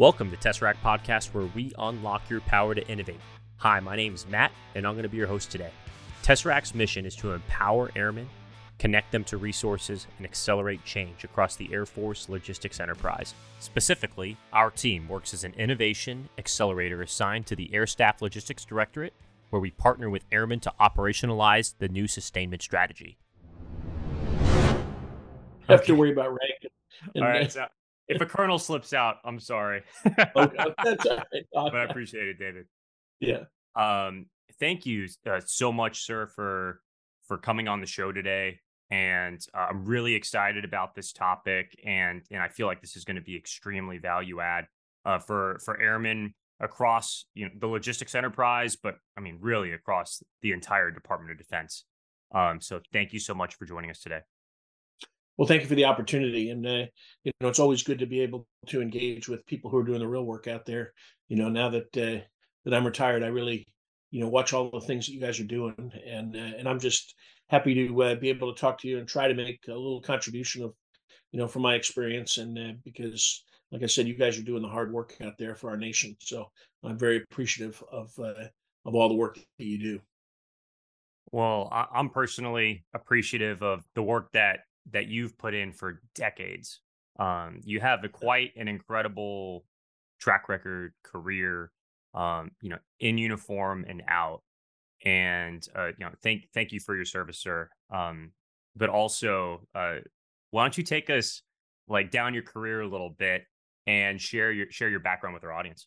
Welcome to Tesseract Podcast, where we unlock your power to innovate. Hi, my name is Matt, and I'm going to be your host today. Tesseract's mission is to empower airmen, connect them to resources, and accelerate change across the Air Force logistics enterprise. Specifically, our team works as an innovation accelerator assigned to the Air Staff Logistics Directorate, where we partner with airmen to operationalize the new sustainment strategy. Have to worry about rank. All right, so if a colonel slips out, I'm sorry. okay, that's all right. but I appreciate it, David. Yeah. Um, thank you uh, so much, sir, for for coming on the show today. And uh, I'm really excited about this topic, and and I feel like this is going to be extremely value add uh, for for airmen across you know the logistics enterprise, but I mean really across the entire Department of Defense. Um, so thank you so much for joining us today. Well, thank you for the opportunity, and uh, you know it's always good to be able to engage with people who are doing the real work out there. You know, now that uh, that I'm retired, I really you know watch all the things that you guys are doing, and uh, and I'm just happy to uh, be able to talk to you and try to make a little contribution of you know from my experience, and uh, because like I said, you guys are doing the hard work out there for our nation, so I'm very appreciative of uh, of all the work that you do. Well, I'm personally appreciative of the work that that you've put in for decades. Um, you have a quite an incredible track record, career, um, you know, in uniform and out. And uh, you know, thank thank you for your service, sir. Um, but also, uh, why don't you take us like down your career a little bit and share your share your background with our audience?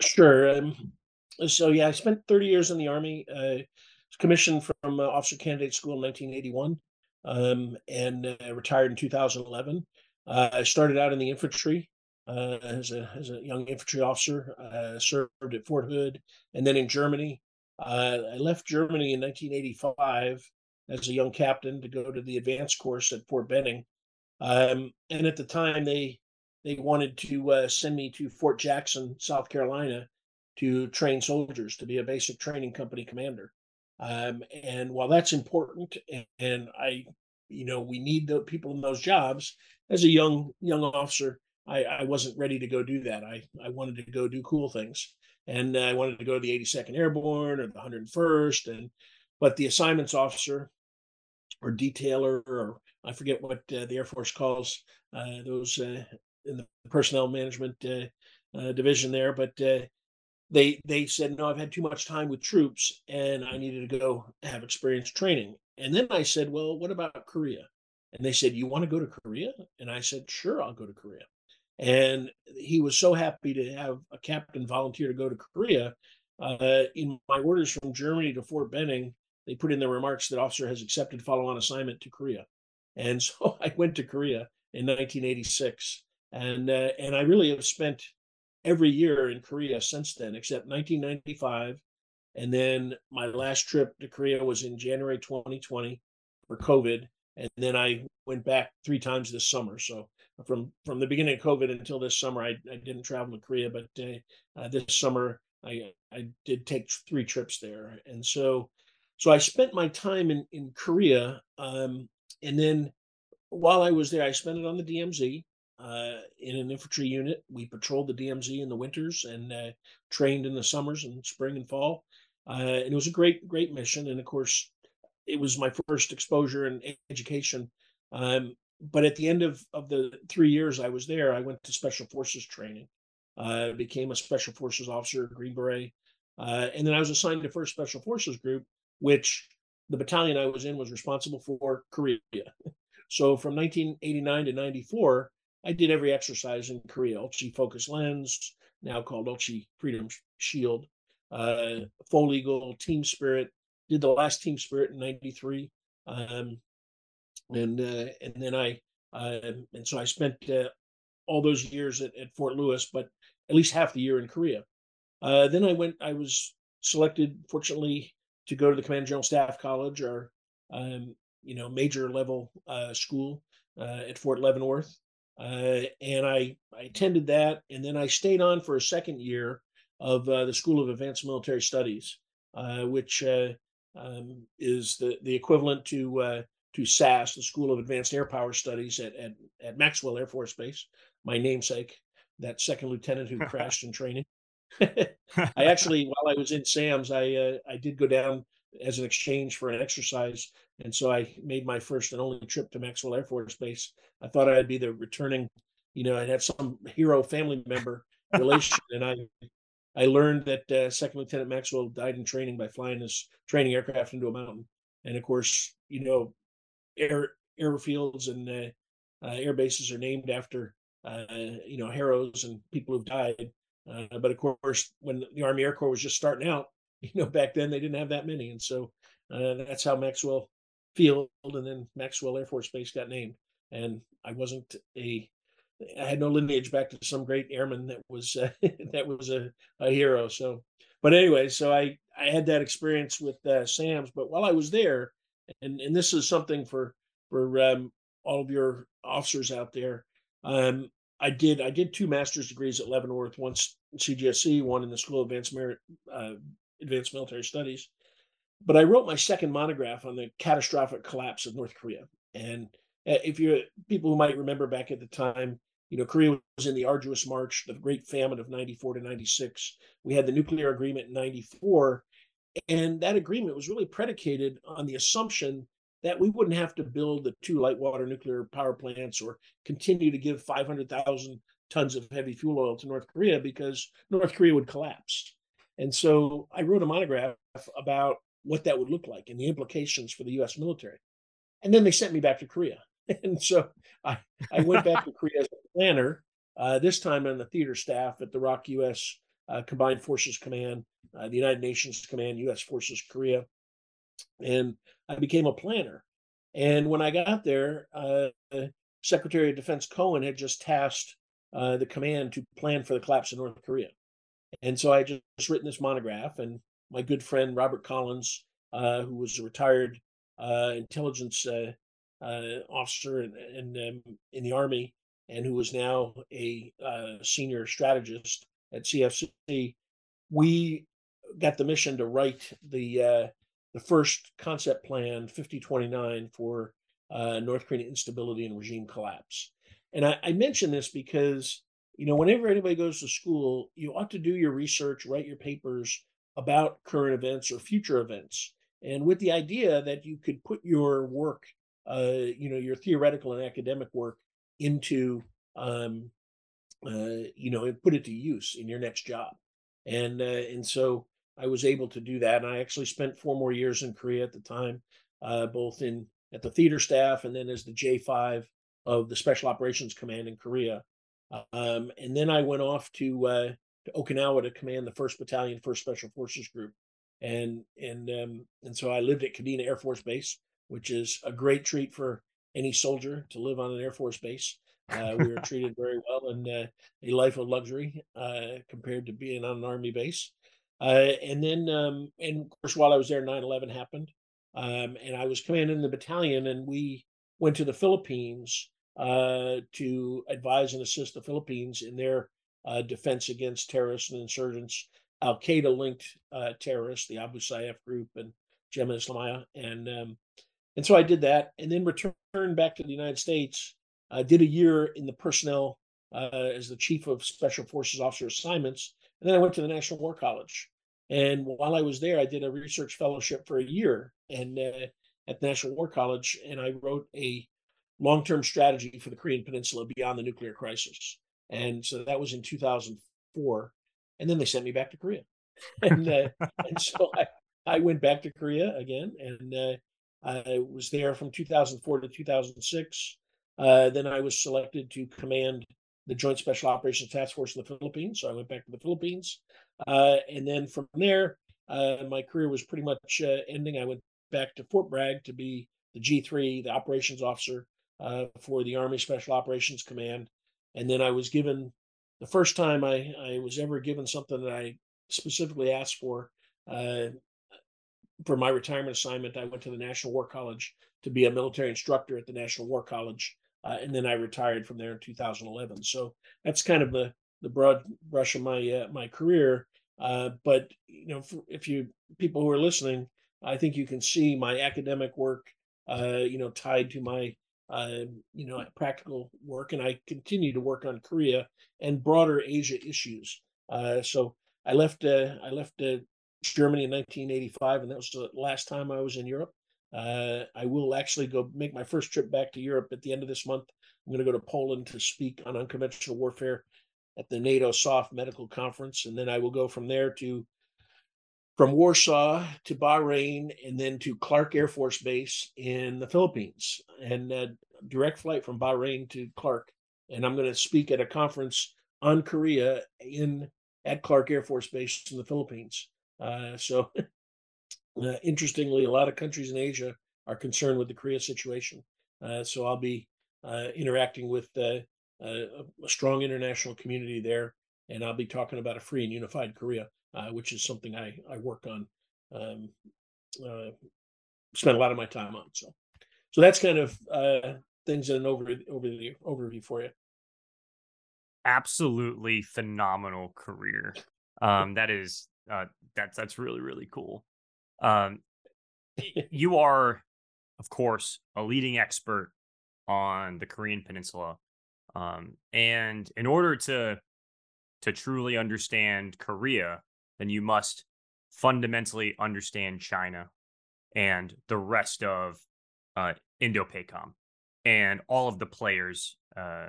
Sure. Um, so yeah, I spent 30 years in the army. Uh, commissioned from uh, Officer Candidate School in 1981 um, and uh, retired in 2011. Uh, I started out in the infantry uh, as, a, as a young infantry officer, uh, served at Fort Hood, and then in Germany. Uh, I left Germany in 1985 as a young captain to go to the advanced course at Fort Benning. Um, and at the time, they they wanted to uh, send me to Fort Jackson, South Carolina, to train soldiers to be a basic training company commander. Um, and while that's important, and, and, I, you know, we need the people in those jobs. As a young young officer, I, I wasn't ready to go do that. I I wanted to go do cool things, and I wanted to go to the 82nd Airborne or the 101st, and but the assignments officer or detailer or I forget what uh, the Air Force calls uh, those uh, in the personnel management uh, uh, division there, but uh, they they said no i've had too much time with troops and i needed to go have experience training. And then i said well what about korea? And they said you want to go to korea? And i said sure i'll go to korea. And he was so happy to have a captain volunteer to go to korea uh, in my orders from germany to fort benning they put in the remarks that officer has accepted follow-on assignment to korea. And so i went to korea in 1986 and uh, and i really have spent every year in Korea since then, except 1995. And then my last trip to Korea was in January 2020 for COVID. And then I went back three times this summer. So from from the beginning of COVID until this summer, I, I didn't travel to Korea, but uh, uh, this summer I I did take three trips there. And so so I spent my time in in Korea, um, and then while I was there, I spent it on the DMZ uh, in an infantry unit. We patrolled the DMZ in the winters and uh, trained in the summers and spring and fall. Uh, and it was a great, great mission. And of course, it was my first exposure and education. Um, but at the end of, of the three years I was there, I went to Special Forces training, uh, became a Special Forces officer, Green Beret. Uh, and then I was assigned to First Special Forces Group, which the battalion I was in was responsible for Korea. So from 1989 to 94, I did every exercise in Korea, Ulchi Focus Lens, now called Ulchi Freedom Shield, uh, Foal Eagle, Team Spirit, did the last Team Spirit in 93. Um, and, uh, and then I, uh, and so I spent uh, all those years at, at, Fort Lewis, but at least half the year in Korea. Uh, then I went, I was selected, fortunately, to go to the Command General Staff College, or, um, you know, major level uh, school at Fort Leavenworth. Uh, and I, I attended that, and then I stayed on for a second year of uh, the School of Advanced Military Studies, uh, which uh, um, is the, the equivalent to uh, to SAASS, the School of Advanced Air Power Studies at, at, at Maxwell Air Force Base, my namesake. that second lieutenant who crashed in training. I actually, while I was in SAMS, I uh, I did go down as an exchange for an exercise, and so I made my first and only trip to Maxwell Air Force Base. I thought I'd be the returning, you know, I'd have some hero family member relation, and I I learned that uh, Second Lieutenant Maxwell died in training by flying his training aircraft into a mountain, and of course, you know, air airfields and uh, uh, air bases are named after uh, you know heroes and people who've died. Uh, but of course, when the Army Air Corps was just starting out, you know, back then they didn't have that many, and so uh, that's how Maxwell Field and then Maxwell Air Force Base got named. And I wasn't a, I had no lineage back to some great airman that was uh, that was a, a hero. So, but anyway, so I I had that experience with uh, SAMS. But while I was there, and and this is something for for um, all of your officers out there. Um, I did I did two master's degrees at Leavenworth, once CGSC, one in the School of Advanced Merit, uh, Advanced Military Studies. But I wrote my second monograph on the catastrophic collapse of North Korea. And uh, if you're people who might remember back at the time, you know, Korea was in the arduous march, the Great Famine of 94 to 96. We had the nuclear agreement in 94. And that agreement was really predicated on the assumption that we wouldn't have to build the two light water nuclear power plants or continue to give 500,000 tons of heavy fuel oil to North Korea because North Korea would collapse. And so I wrote a monograph about what that would look like and the implications for the US military. And then they sent me back to Korea. And so I, I went back to Korea as a planner, uh, this time on the theater staff at the ROK US uh, Combined Forces Command, uh, the United Nations Command, US Forces Korea. And I became a planner. And when I got there, uh, Secretary of Defense Cohen had just tasked uh, the command to plan for the collapse of North Korea. And so I just, just written this monograph, and my good friend Robert Collins, uh, who was a retired uh, intelligence uh, uh, officer in in, um, in, the army, and who is now a uh, senior strategist at CFC, we got the mission to write the the first concept plan 5029 for North Korean instability and regime collapse. And I, I mention this because, you know, whenever anybody goes to school, you ought to do your research, write your papers about current events or future events. And with the idea that you could put your work, uh, you know, your theoretical and academic work into, um, uh, you know, and put it to use in your next job. And, uh, and so I was able to do that. And I actually spent four more years in Korea at the time, uh, both in at the theater staff and then as the J5 of the Special Operations Command in Korea. Um, and then I went off to, uh, to Okinawa to command the First Battalion, First Special Forces Group, and and um, and so I lived at Kadena Air Force Base, which is a great treat for any soldier to live on an Air Force base. Uh, we were treated very well and uh, a life of luxury uh, compared to being on an army base. Uh, and then, um, and of course, while I was there, 9 11 happened. Um, and I was commanding the battalion, and we went to the Philippines uh, to advise and assist the Philippines in their uh, defense against terrorists and insurgents, Al Qaeda linked uh, terrorists, the Abu Sayyaf group, and Jemaah Islamiyah. And, um, and so I did that, and then returned back to the United States. I did a year in the personnel uh, as the chief of special forces officer assignments and then I went to the National War College. And while I was there, I did a research fellowship for a year and uh, at the National War College, and I wrote a long-term strategy for the Korean Peninsula beyond the nuclear crisis. And so that was in 2004. And then they sent me back to Korea, and, uh, and so I, I went back to Korea again, and uh, I was there from 2004 to 2006. Uh, then I was selected to command the Joint Special Operations Task Force in the Philippines. So I went back to the Philippines. Uh, and then from there, uh, my career was pretty much uh, ending. I went back to Fort Bragg to be the G3, the operations officer for the Army Special Operations Command. And then I was given the first time I, I was ever given something that I specifically asked for. Uh, for my retirement assignment, I went to the National War College to be a military instructor at the National War College uh, and then I retired from there in 2011. So that's kind of the the broad brush of my uh, my career. Uh, but you know, if you people who are listening, I think you can see my academic work, uh, you know, tied to my you know, practical work, and I continue to work on Korea and broader Asia issues. Uh, so I left uh, I left uh, Germany in 1985, and that was the last time I was in Europe. Uh, I will actually go make my first trip back to Europe at the end of this month. I'm going to go to Poland to speak on unconventional warfare at the NATO SOF Medical Conference, and then I will go from there to from Warsaw to Bahrain and then to Clark Air Force Base in the Philippines, and uh, direct flight from Bahrain to Clark. And I'm going to speak at a conference on Korea in at Clark Air Force Base in the Philippines. Uh, so, uh, interestingly, a lot of countries in Asia are concerned with the Korea situation. Uh, so I'll be uh, interacting with uh, a strong international community there, and I'll be talking about a free and unified Korea uh, which is something I, I work on, um, uh, spend a lot of my time on. So, so that's kind of uh, things in an over, over the overview for you. Absolutely phenomenal career. Um, that is uh, that's that's really really cool. Um, you are, of course, a leading expert on the Korean Peninsula, um, and in order to to truly understand Korea, then you must fundamentally understand China and the rest of uh, Indo-PACOM and all of the players uh,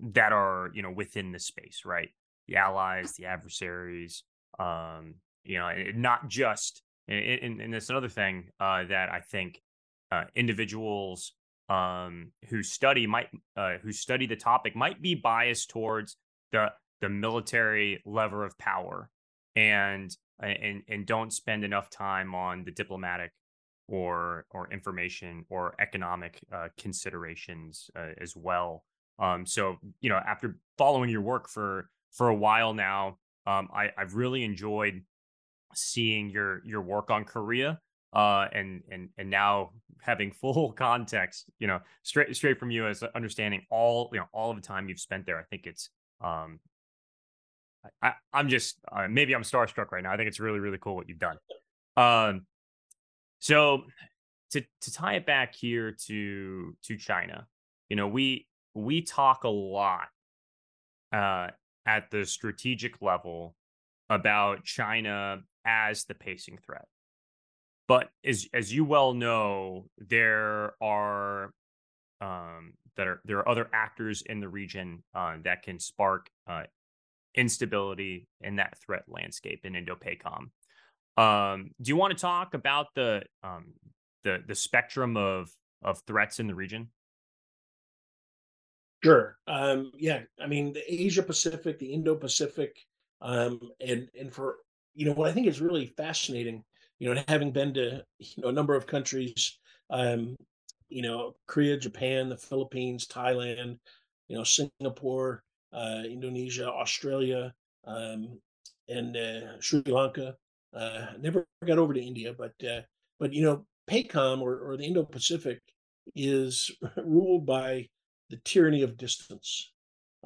that are you know within the space, right? The allies, the adversaries, um, you know, not just. And, and, that's another thing uh, that I think uh, individuals um, who study might uh, who study the topic might be biased towards the the military lever of power and and and don't spend enough time on the diplomatic or or information or economic uh, considerations uh, as well. Um, so you know, after following your work for for a while now, um, I, I've really enjoyed seeing your your work on Korea. Uh, and and and now having full context, you know, straight straight from you as understanding all you know all of the time you've spent there. I think it's um, I, am just uh, maybe I'm starstruck right now. I think it's really really cool what you've done. Um, so to to tie it back here to to China, you know, we we talk a lot uh, at the strategic level about China as the pacing threat. But as as you well know, there are um, that are there are other actors in the region uh, that can spark uh, instability in that threat landscape in Indo-PACOM. Um, do you want to talk about the um, the the spectrum of of threats in the region? Sure. Um, yeah, I mean the Asia Pacific, the Indo Pacific, um, and and for you know what I think is really fascinating, you know, having been to you know a number of countries, um, you know, Korea, Japan, the Philippines, Thailand, you know, Singapore, uh, Indonesia, Australia, um, and uh, Sri Lanka. Uh, never got over to India, but uh, but you know, PACOM or, or the Indo-Pacific is ruled by the tyranny of distance,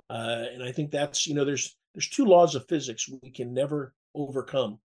uh, and I think that's you know there's there's two laws of physics we can never overcome.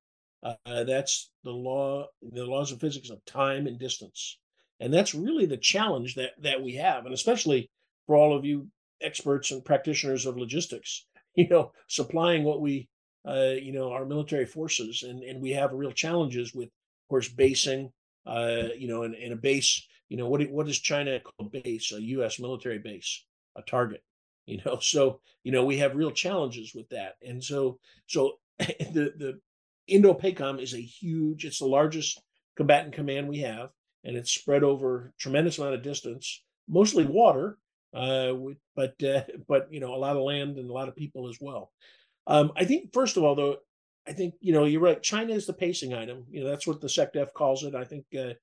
Uh, that's the law, the laws of physics of time and distance, and that's really the challenge that that we have, and especially for all of you experts and practitioners of logistics, you know, supplying what we, uh, you know, our military forces. And, and we have real challenges with, of course, basing, uh, you know, in, in a base, you know, what, what is China called base? A U.S. military base, a target, you know, so, you know, we have real challenges with that. And so, so the, the Indo-PACOM is a huge, it's the largest combatant command we have, and it's spread over tremendous amount of distance, mostly water, uh, but uh, but you know a lot of land and a lot of people as well. Um, I think first of all, though, I think you know you're right. China is the pacing item. You know that's what the SecDef calls it. I think uh,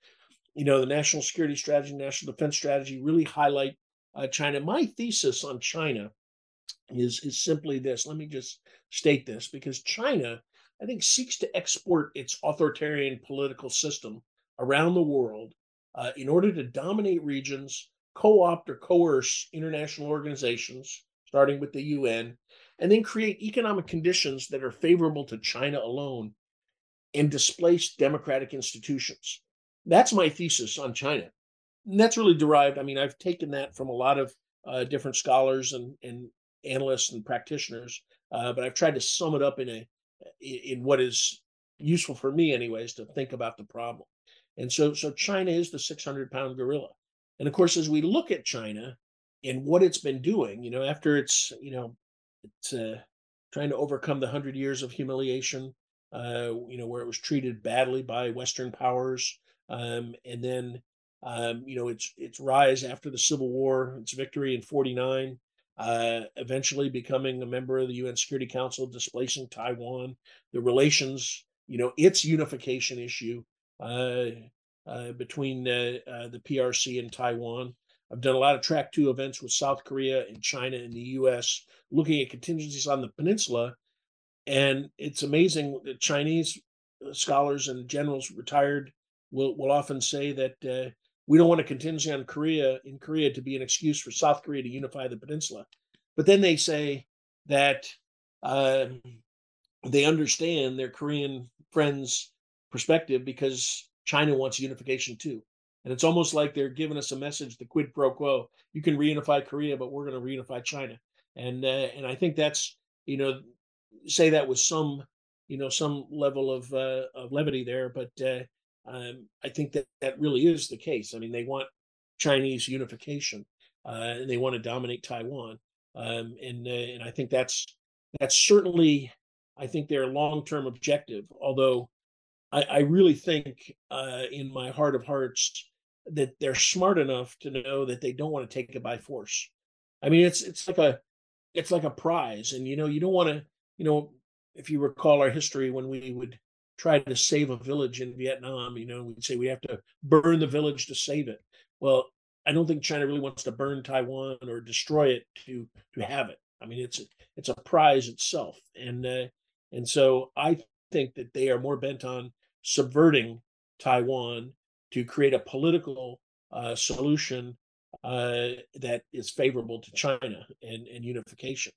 you know the national security strategy, national defense strategy really highlight uh, China. My thesis on China is is simply this. Let me just state this because China, I think, seeks to export its authoritarian political system around the world uh, in order to dominate regions co-opt or coerce international organizations, starting with the UN, and then create economic conditions that are favorable to China alone and displace democratic institutions. That's my thesis on China. and that's really derived. I mean, I've taken that from a lot of uh, different scholars and, and analysts and practitioners, uh, but I've tried to sum it up in a in what is useful for me, anyways, to think about the problem. And so, so China is the 600 pound gorilla. And of course, as we look at China and what it's been doing, you know, after it's, you know, it's uh, trying to overcome the hundred years of humiliation, uh, you know, where it was treated badly by Western powers, um, and then, um, you know, its its rise after the Civil War, its victory in '49, uh, eventually becoming a member of the UN Security Council, displacing Taiwan, the relations, you know, its unification issue uh, uh, between uh, uh, the PRC and Taiwan. I've done a lot of track two events with South Korea and China and the US, looking at contingencies on the peninsula. And it's amazing that Chinese uh, scholars and generals retired will, will often say that uh, we don't want a contingency on Korea in Korea to be an excuse for South Korea to unify the peninsula. But then they say that uh, they understand their Korean friends' perspective because China wants unification too. And it's almost like they're giving us a message, the quid pro quo. You can reunify Korea, but we're going to reunify China. And uh, and I think that's you know say that with some you know some level of uh, of levity there, but uh, um, I think that that really is the case. I mean, they want Chinese unification, uh, and they want to dominate Taiwan. Um, and uh, and I think that's that's certainly I think their long term objective. Although I, I really think uh, in my heart of hearts that they're smart enough to know that they don't want to take it by force. I mean, it's it's like a it's like a prize, and you know you don't want to you know if you recall our history when we would try to save a village in Vietnam, you know we'd say we have to burn the village to save it. Well, I don't think China really wants to burn Taiwan or destroy it to to have it. I mean, it's it's a prize itself, and uh, and so I think that they are more bent on subverting Taiwan to create a political uh, solution uh, that is favorable to China and, and unification.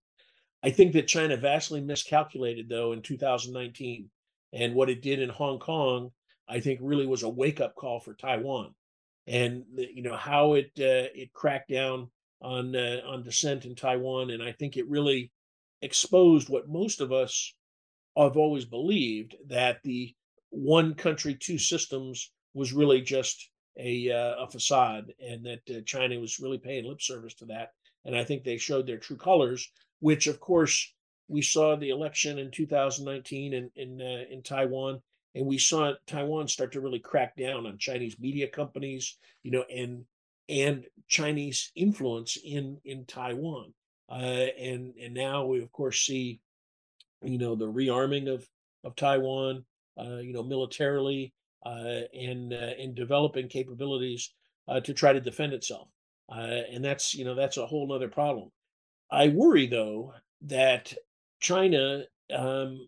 I think that China vastly miscalculated, though, in 2019. And what it did in Hong Kong, I think, really was a wake up call for Taiwan. And you know how it uh, it cracked down on uh, on dissent in Taiwan, and I think it really exposed what most of us have always believed that the one country, two systems was really just a, uh, a facade, and that uh, China was really paying lip service to that. And I think they showed their true colors, which, of course, we saw the election in 2019 in in, uh, in Taiwan, and we saw Taiwan start to really crack down on Chinese media companies, you know, and and Chinese influence in in Taiwan. Uh, and and now we of course see, you know, the rearming of of Taiwan, you know, militarily uh, and uh, in developing capabilities to try to defend itself. and that's you know that's a whole other problem. I worry though that China um,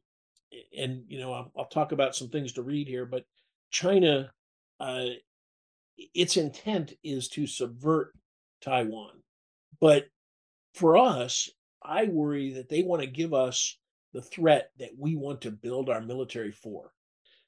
and you know I'll, I'll, talk about some things to read here, but China, uh, its intent is to subvert Taiwan, but for us, I worry that they want to give us the threat that we want to build our military for.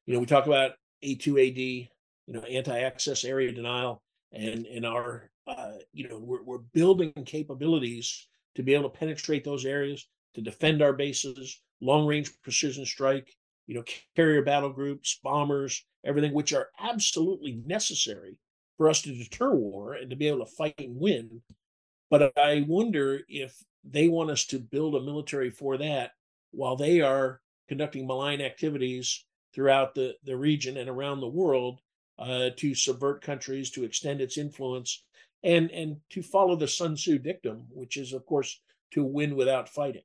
You know, we talk about A2AD, you know, anti-access area denial, and in our, uh, you know, we're, we're building capabilities to be able to penetrate those areas, to defend our bases, long-range precision strike, you know, carrier battle groups, bombers, everything, which are absolutely necessary for us to deter war and to be able to fight and win. But I wonder if they want us to build a military for that while they are conducting malign activities throughout the, the region and around the world uh, to subvert countries, to extend its influence, and and to follow the Sun Tzu dictum, which is of course to win without fighting.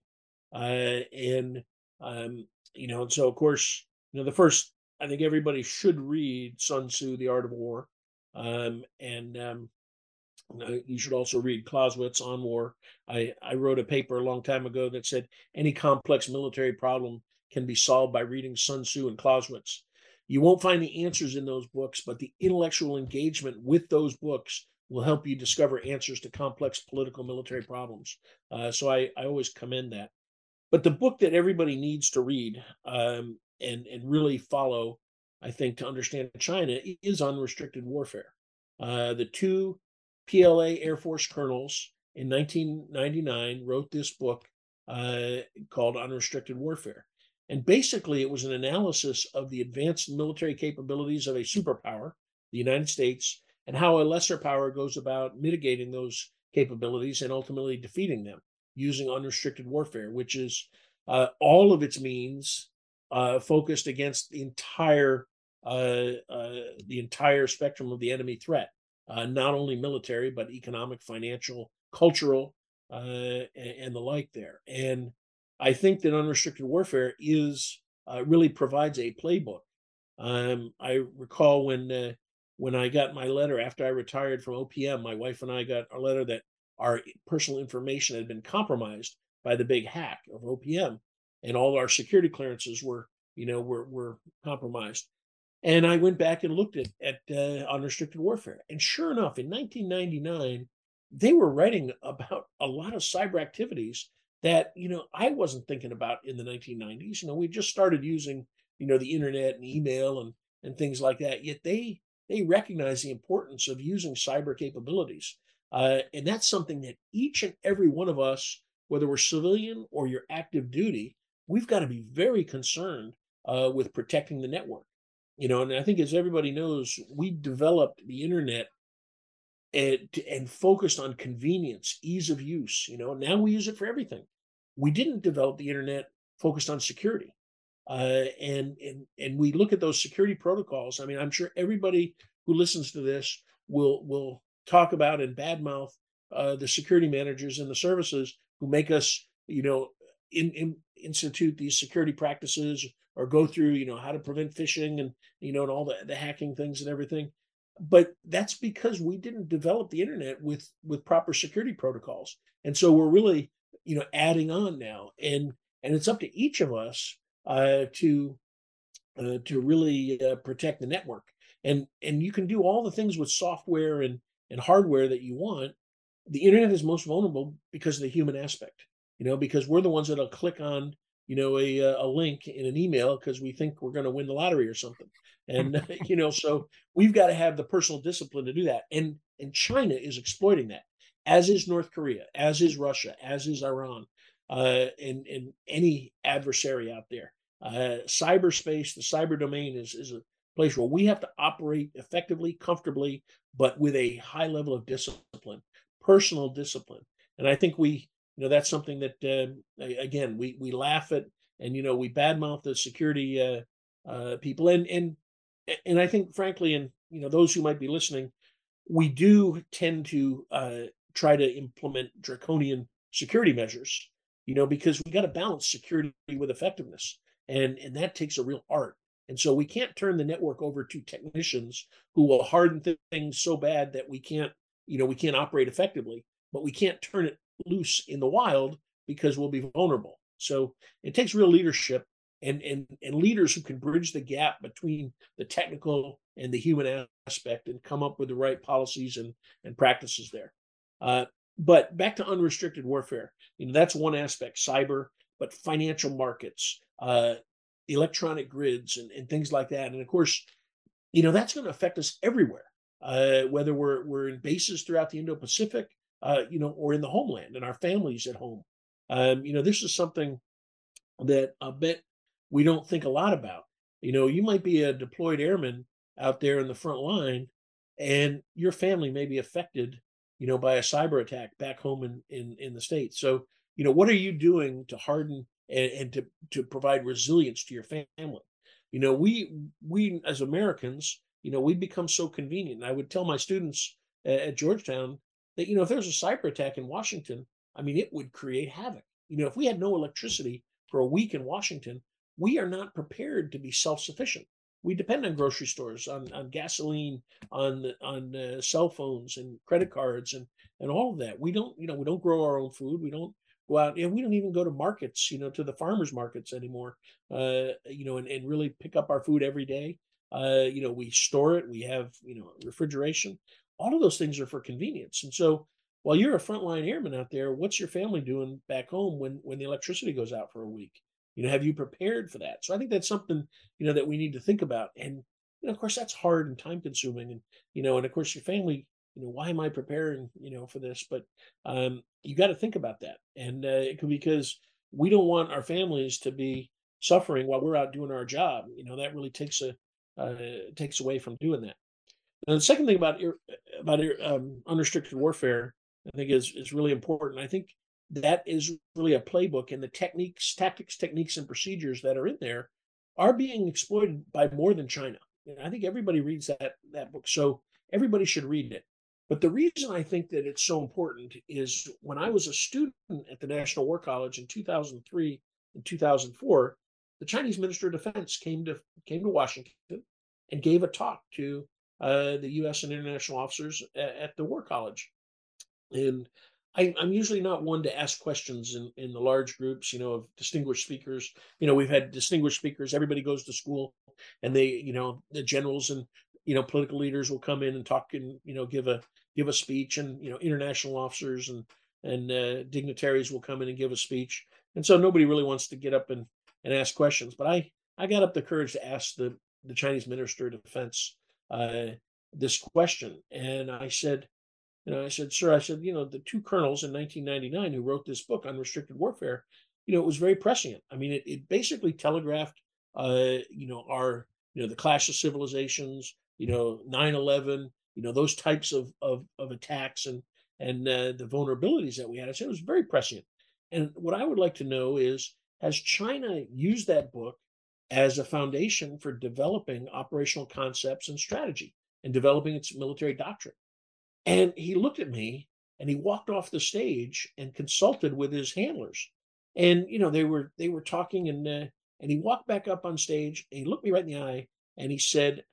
Uh, and um, you know, and so of course, you know, the first I think everybody should read Sun Tzu, The Art of War, um, and um, uh, you should also read Clausewitz on war. I, I wrote a paper a long time ago that said any complex military problem can be solved by reading Sun Tzu and Clausewitz. You won't find the answers in those books, but the intellectual engagement with those books will help you discover answers to complex political military problems. Uh, so I, I always commend that. But the book that everybody needs to read um, and, and really follow, I think, to understand China is Unrestricted Warfare. Uh, the two PLA Air Force colonels in 1999 wrote this book uh, called Unrestricted Warfare. And basically, it was an analysis of the advanced military capabilities of a superpower, the United States, and how a lesser power goes about mitigating those capabilities and ultimately defeating them using unrestricted warfare, which is uh, all of its means uh, focused against the entire uh, uh the entire spectrum of the enemy threat, uh, not only military but economic, financial, cultural, uh, and, and, the like. There, and I think that unrestricted warfare is uh, really provides a playbook. Um, I recall when uh, when I got my letter after I retired from OPM, my wife and I got a letter that our personal information had been compromised by the big hack of OPM, and all our security clearances were, you know, were were compromised. And I went back and looked at at uh, unrestricted warfare, and sure enough, in 1999, they were writing about a lot of cyber activities that you know I wasn't thinking about in the 1990s. You know, we just started using you know the internet and email and and things like that. Yet they they recognize the importance of using cyber capabilities, uh, and that's something that each and every one of us, whether we're civilian or you're active duty, we've got to be very concerned uh, with protecting the network. You know, and I think as everybody knows, we developed the internet and and focused on convenience, ease of use. You know, now we use it for everything. We didn't develop the internet focused on security, uh, and and and we look at those security protocols. I mean, I'm sure everybody who listens to this will will talk about and badmouth uh, the security managers and the services who make us, you know, in, in institute these security practices or go through, you know, how to prevent phishing and you know and all the the hacking things and everything but that's because we didn't develop the internet with with proper security protocols. And so we're really you know adding on now. And and it's up to each of us uh, to uh, to really uh, protect the network. And and you can do all the things with software and and hardware that you want. The internet is most vulnerable because of the human aspect you know because we're the ones that'll click on you know a a link in an email because we think we're going to win the lottery or something and you know so we've got to have the personal discipline to do that and and china is exploiting that as is north korea as is russia as is iran uh and and any adversary out there. Uh cyberspace the cyber domain is is a place where we have to operate effectively comfortably but with a high level of discipline personal discipline. And i think we you know that's something that uh, again we we laugh at and you know we badmouth the security uh, uh, people and and and I think frankly, and you know those who might be listening, we do tend to uh, try to implement draconian security measures, you know, because we got to balance security with effectiveness, and and that takes a real art. And so we can't turn the network over to technicians who will harden things so bad that we can't, you know, we can't operate effectively. But we can't turn it loose in the wild because we'll be vulnerable. So it takes real leadership and and and leaders who can bridge the gap between the technical and the human aspect and come up with the right policies and and practices there. Uh, but back to unrestricted warfare, you know that's one aspect, cyber, but financial markets, uh, electronic grids, and, and things like that. And of course, you know that's going to affect us everywhere, uh, whether we're we're in bases throughout the Indo-Pacific, uh, you know, or in the homeland and our families at home. Um, you know, this is something that I bet we don't think a lot about. You know, you might be a deployed airman out there in the front line, and your family may be affected, you know, by a cyber attack back home in in, in the states. So, you know, what are you doing to harden and, and to to provide resilience to your family? You know, we we as Americans, you know, we become so convenient. And I would tell my students at, at Georgetown that you know, if there's a cyber attack in Washington, I mean, it would create havoc. You know, if we had no electricity for a week in Washington, we are not prepared to be self-sufficient. We depend on grocery stores, on, on gasoline, on on uh, cell phones and credit cards, and and all of that. We don't, you know, we don't grow our own food. We don't go out, and we don't even go to markets, you know, to the farmers markets anymore. Uh, you know, and, and really pick up our food every day. Uh, you know, we store it. We have, you know, refrigeration. All of those things are for convenience. And so, while you're a frontline airman out there, what's your family doing back home when when the electricity goes out for a week? You know, have you prepared for that? So I think that's something, you know, that we need to think about. And you know, of course, that's hard and time consuming, and you know, and of course, your family, you know, why am I preparing, you know, for this? But um, you got to think about that, and uh, it could because we don't want our families to be suffering while we're out doing our job. You know, that really takes a uh, takes away from doing that. The second thing about about um, unrestricted warfare, I think is is really important. I think that is really a playbook, and the techniques, tactics, techniques, and procedures that are in there are being exploited by more than China. And I think everybody reads that that book, so everybody should read it. But the reason I think that it's so important is when I was a student at the National War College in 2003 and 2004, the Chinese Minister of Defense came to came to Washington and gave a talk to uh, the U.S. and international officers at, at the War College. And I, am usually not one to ask questions in, in the large groups, you know, of distinguished speakers. You know, we've had distinguished speakers. Everybody goes to school, and they, you know, the generals and you know political leaders will come in and talk and you know give a give a speech, and you know international officers and and uh, dignitaries will come in and give a speech. And so nobody really wants to get up and and ask questions. But I I got up the courage to ask the the Chinese Minister of Defense uh, this question, and I said, know, I said, sir, I said, you know, the two colonels in 1999 who wrote this book on restricted warfare, you know, it was very prescient. I mean, it, it basically telegraphed, uh, you know, our, you know, the clash of civilizations, you know, 9/11, you know, those types of of, of attacks and and uh, the vulnerabilities that we had. I said it was very prescient. And what I would like to know is, has China used that book as a foundation for developing operational concepts and strategy and developing its military doctrine. And he looked at me and he walked off the stage and consulted with his handlers. And you know they were they were talking and uh, and he walked back up on stage and he looked me right in the eye and he said,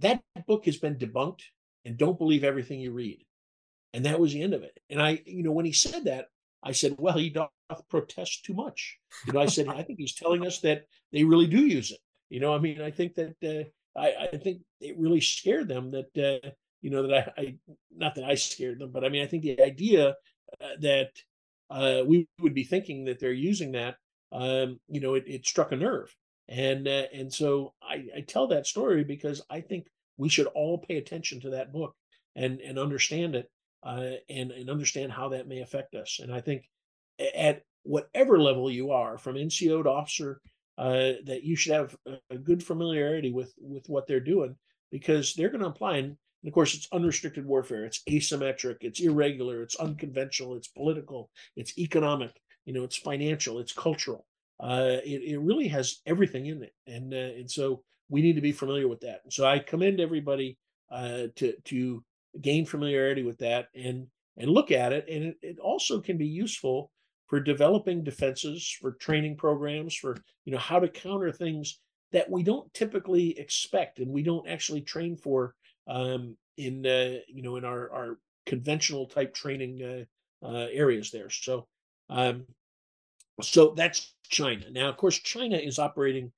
"That book has been debunked and don't believe everything you read." And that was the end of it. And I, you know, when he said that, I said, well, he doth protest too much. You know, I said, I think he's telling us that they really do use it. You know, I mean, I think that uh, I, I think it really scared them that uh, you know that I, I, not that I scared them, but I mean, I think the idea uh, that uh, we would be thinking that they're using that, um, you know, it, it struck a nerve, and uh, and so I, I tell that story because I think we should all pay attention to that book and and understand it uh, and and understand how that may affect us. And I think at whatever level you are, from NCO to officer, uh, that you should have a, good familiarity with with what they're doing because they're going to apply. And, and of course, it's unrestricted warfare. It's asymmetric. It's irregular. It's unconventional. It's political. It's economic. You know, it's financial. It's cultural. Uh, it, it really has everything in it, and uh, and so we need to be familiar with that. And so I commend everybody uh, to to gain familiarity with that and and look at it and it, it also can be useful for developing defenses for training programs for you know how to counter things that we don't typically expect and we don't actually train for um, in uh, you know in our our conventional type training uh, uh, areas there so um, so that's china now of course china is operating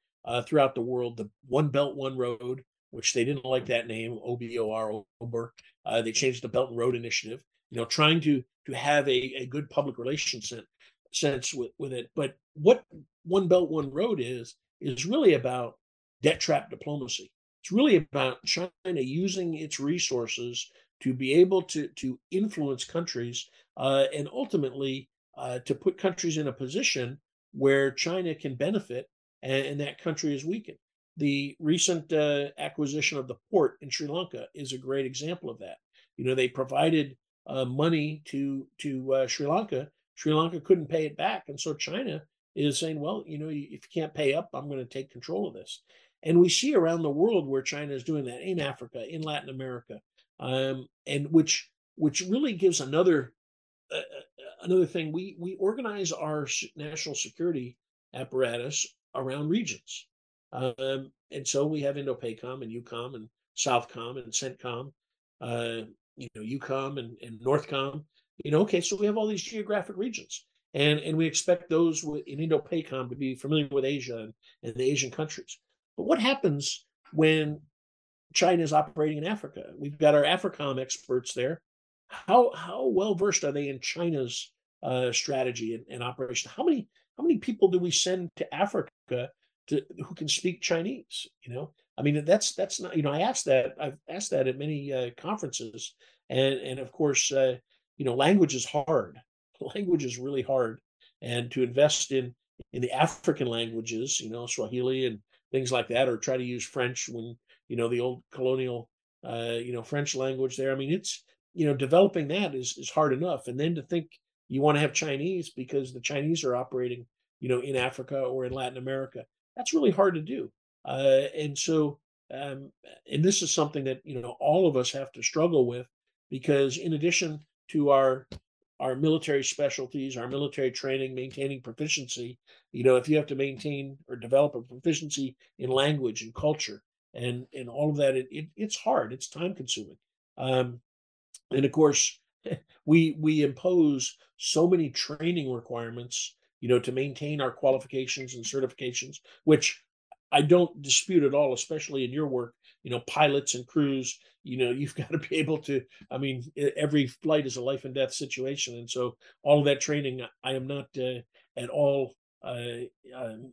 throughout the world the one belt one road which they didn't like that name, OBOR, OBER. Uh, they changed the Belt and Road Initiative, you know, trying to to have a, a good public relations sense, sense with, with it. But what One Belt, One Road is, is really about debt trap diplomacy. It's really about China using its resources to be able to, to influence countries uh, and ultimately uh, to put countries in a position where China can benefit and, and that country is weakened. The recent uh, acquisition of the port in Sri Lanka is a great example of that. You know, they provided uh, money to to uh, Sri Lanka. Sri Lanka couldn't pay it back, and so China is saying, "Well, you know, if you can't pay up, I'm going to take control of this." And we see around the world where China is doing that in Africa, in Latin America, um, and which which really gives another uh, uh, another thing. We we organize our national security apparatus around regions. Um, and so we have INDOPACOM and EUCOM and SOUTHCOM and CENTCOM, uh, you know, EUCOM and, and NORTHCOM. You know, okay, so we have all these geographic regions. And, and we expect those in INDOPACOM to be familiar with Asia and, and the Asian countries. But what happens when China is operating in Africa? We've got our AFRICOM experts there. How how well versed are they in China's uh, strategy and, and operation? How many how many people do we send to Africa to, who can speak Chinese. You know, I mean, that's that's not you know I asked that I've asked that at many uh, conferences, and and of course uh, you know language is hard. Language is really hard, and to invest in in the African languages, you know, Swahili and things like that, or try to use French when you know the old colonial uh, you know French language there. I mean, it's you know developing that is is hard enough, and then to think you want to have Chinese because the Chinese are operating you know in Africa or in Latin America. That's really hard to do, uh, and so um, and this is something that you know all of us have to struggle with because in addition to our our military specialties, our military training, maintaining proficiency. You know, if you have to maintain or develop a proficiency in language and culture and and all of that, it, it it's hard. It's time consuming. Um, and of course, we we impose so many training requirements, you know, to maintain our qualifications and certifications, which I don't dispute at all, especially in your work. You know, pilots and crews. You know, you've got to be able to. I mean, every flight is a life and death situation, and so all of that training, I am not uh, at all, uh, um,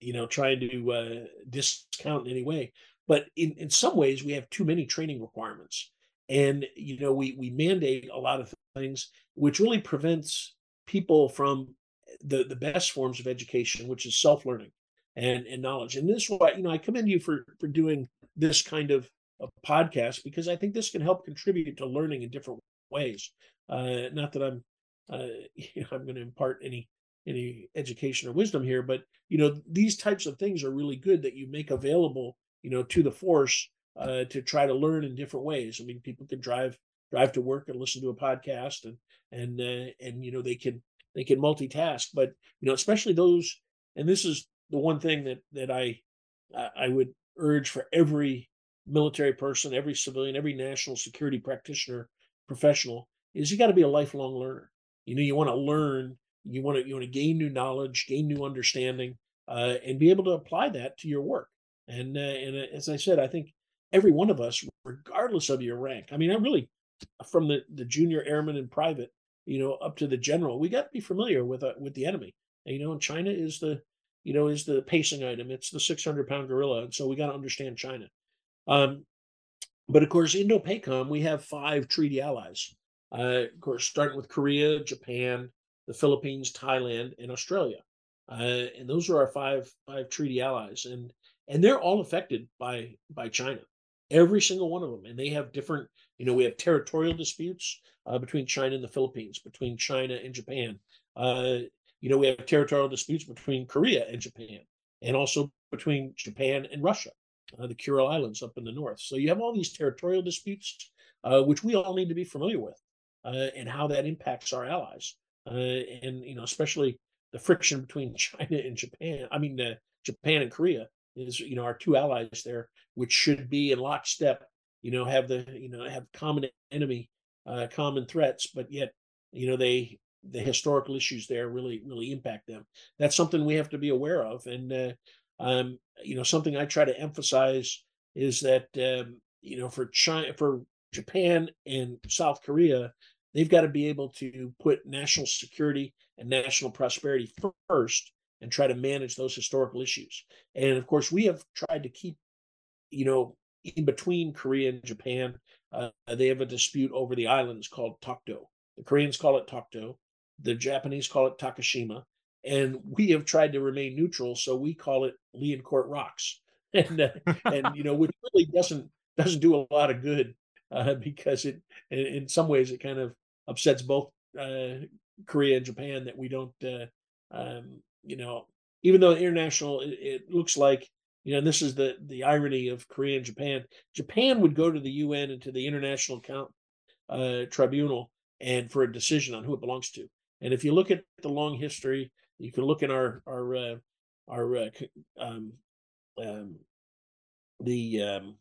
you know, trying to uh, discount in any way. But in in some ways, we have too many training requirements, and you know, we we mandate a lot of things, which really prevents people from the the best forms of education, which is self learning and and knowledge. And this is why you know I commend you for for doing this kind of a podcast because I think this can help contribute to learning in different ways. Uh, not that I'm uh, you know I'm going to impart any any education or wisdom here, but you know these types of things are really good that you make available you know to the force uh, to try to learn in different ways. I mean, people can drive drive to work and listen to a podcast and and uh, and you know they can they can multitask, but you know especially those and this is the one thing that that I I would urge for every military person, every civilian, every national security practitioner, professional is you got to be a lifelong learner. You know, you want to learn, you want to you want to gain new knowledge, gain new understanding, uh, and be able to apply that to your work. And uh, and uh, as I said, I think every one of us, regardless of your rank, I mean, I really from the the junior airman and private, you know, up to the general, we got to be familiar with uh, with the enemy. And, you know, China is the you know, is the pacing item. It's the 600 pound gorilla. And so we got to understand China. Um, but of course, Indo PACOM, we have five treaty allies. Uh, of course, starting with Korea, Japan, the Philippines, Thailand, and Australia. Uh, and those are our five five treaty allies, and and they're all affected by by China, every single one of them. And they have different, you know, we have territorial disputes uh, between China and the Philippines, between China and Japan. Uh, you know, we have territorial disputes between Korea and Japan, and also between Japan and Russia, uh, the Kuril Islands up in the north. So you have all these territorial disputes, uh, which we all need to be familiar with, uh, and how that impacts our allies, uh, and you know, especially the friction between China and Japan. I mean, Japan and Korea is you know our two allies there, which should be in lockstep. You know, have the you know have common enemy, uh, common threats, but yet you know they the historical issues there really really impact them. That's something we have to be aware of, and uh, um, you know something I try to emphasize is that um, you know for China, for Japan and South Korea, they've got to be able to put national security and national prosperity first and try to manage those historical issues. And of course, we have tried to keep you know in between Korea and Japan. Uh, they have a dispute over the islands called Tokto. The Koreans call it Tokto. The Japanese call it Takeshima, and we have tried to remain neutral, so we call it Liancourt Rocks, and uh, and you know which really doesn't doesn't do a lot of good uh, because it in, in, some ways it kind of upsets both uh, Korea and Japan that we don't uh, um, you know even though international it, it, looks like you know this is the the irony of Korea and Japan Japan would go to the UN and to the International Count uh, Tribunal and for a decision on who it belongs to and if you look at the long history, you can look in our our uh, our uh, um, um, the um,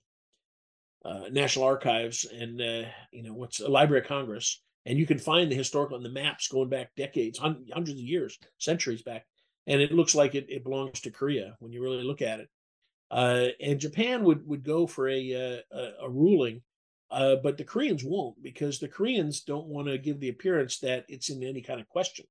uh, National Archives and uh, you know what's a Library of Congress, and you can find the historical and the maps going back decades, hundreds of years, centuries back, and it looks like it, it belongs to Korea when you really look at it. Uh, and Japan would would go for a uh, a, a ruling uh, but the Koreans won't because the Koreans don't want to give the appearance that it's in any kind of question.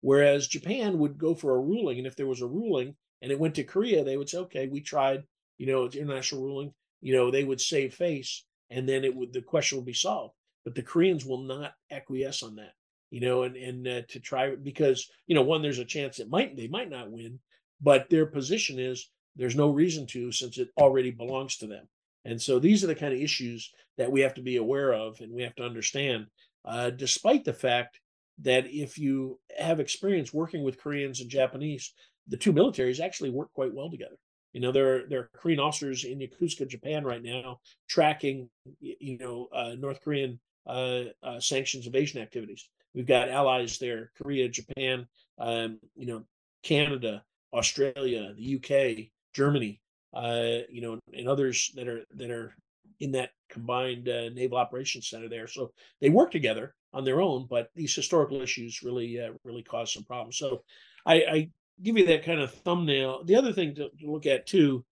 Whereas Japan would go for a ruling, and if there was a ruling and it went to Korea, they would say, "Okay, we tried, you know, it's international ruling, you know, they would save face and then it would the question would be solved. But the Koreans will not acquiesce on that, you know, and and uh, to try because you know one there's a chance it might they might not win, but their position is there's no reason to since it already belongs to them. And so these are the kind of issues that we have to be aware of and we have to understand, uh, despite the fact that if you have experience working with Koreans and Japanese, the two militaries actually work quite well together. You know, there are, there are Korean officers in Yokosuka, Japan right now tracking, you know, uh, North Korean uh, uh, sanctions evasion activities. We've got allies there, Korea, Japan, um, you know, Canada, Australia, the UK, Germany, uh, you know, and others that are that are in that combined uh, naval operations center there. So they work together on their own, but these historical issues really uh, really cause some problems. So I, I give you that kind of thumbnail. The other thing to, to look at too,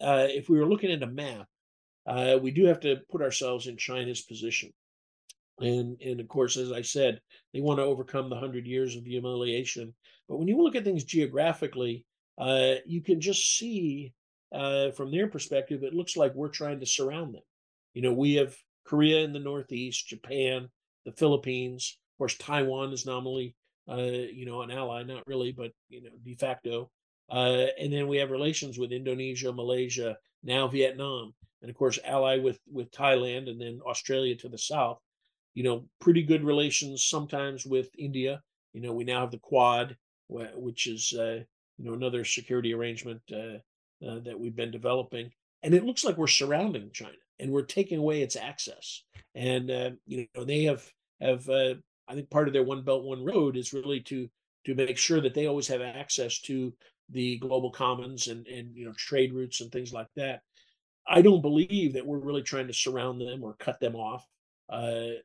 uh, if we were looking at a map, uh, we do have to put ourselves in China's position. And and of course, as I said, they want to overcome the hundred years of humiliation. But when you look at things geographically, uh, you can just see uh, from their perspective, it looks like we're trying to surround them. You know, we have Korea in the northeast, Japan, the Philippines. Of course, Taiwan is nominally, uh, you know, an ally, not really, but you know, de facto. Uh, and then we have relations with Indonesia, Malaysia, now Vietnam, and of course, ally with with Thailand, and then Australia to the south. You know, pretty good relations sometimes with India. You know, we now have the Quad, which is uh, you know another security arrangement uh, that we've been developing, and it looks like we're surrounding China and we're taking away its access. And uh, you know they have have uh, I think part of their One Belt One Road is really to to make sure that they always have access to the global commons and and you know trade routes and things like that. I don't believe that we're really trying to surround them or cut them off. Uh,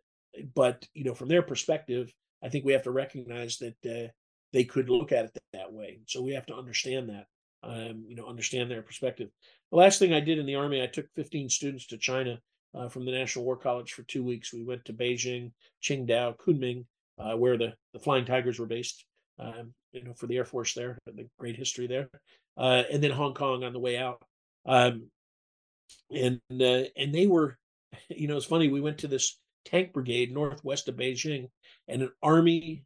but you know, from their perspective, I think we have to recognize that uh, they could look at it that way. So we have to understand that, um, you know, understand their perspective. The last thing I did in the army, I took 15 students to China uh, from the National War College for two weeks. We went to Beijing, Qingdao, Kunming, uh, where the, the Flying Tigers were based, um, you know, for the Air Force there, the great history there, uh, and then Hong Kong on the way out. Um, and uh, and they were, you know, it's funny. We went to this tank brigade northwest of Beijing, and an army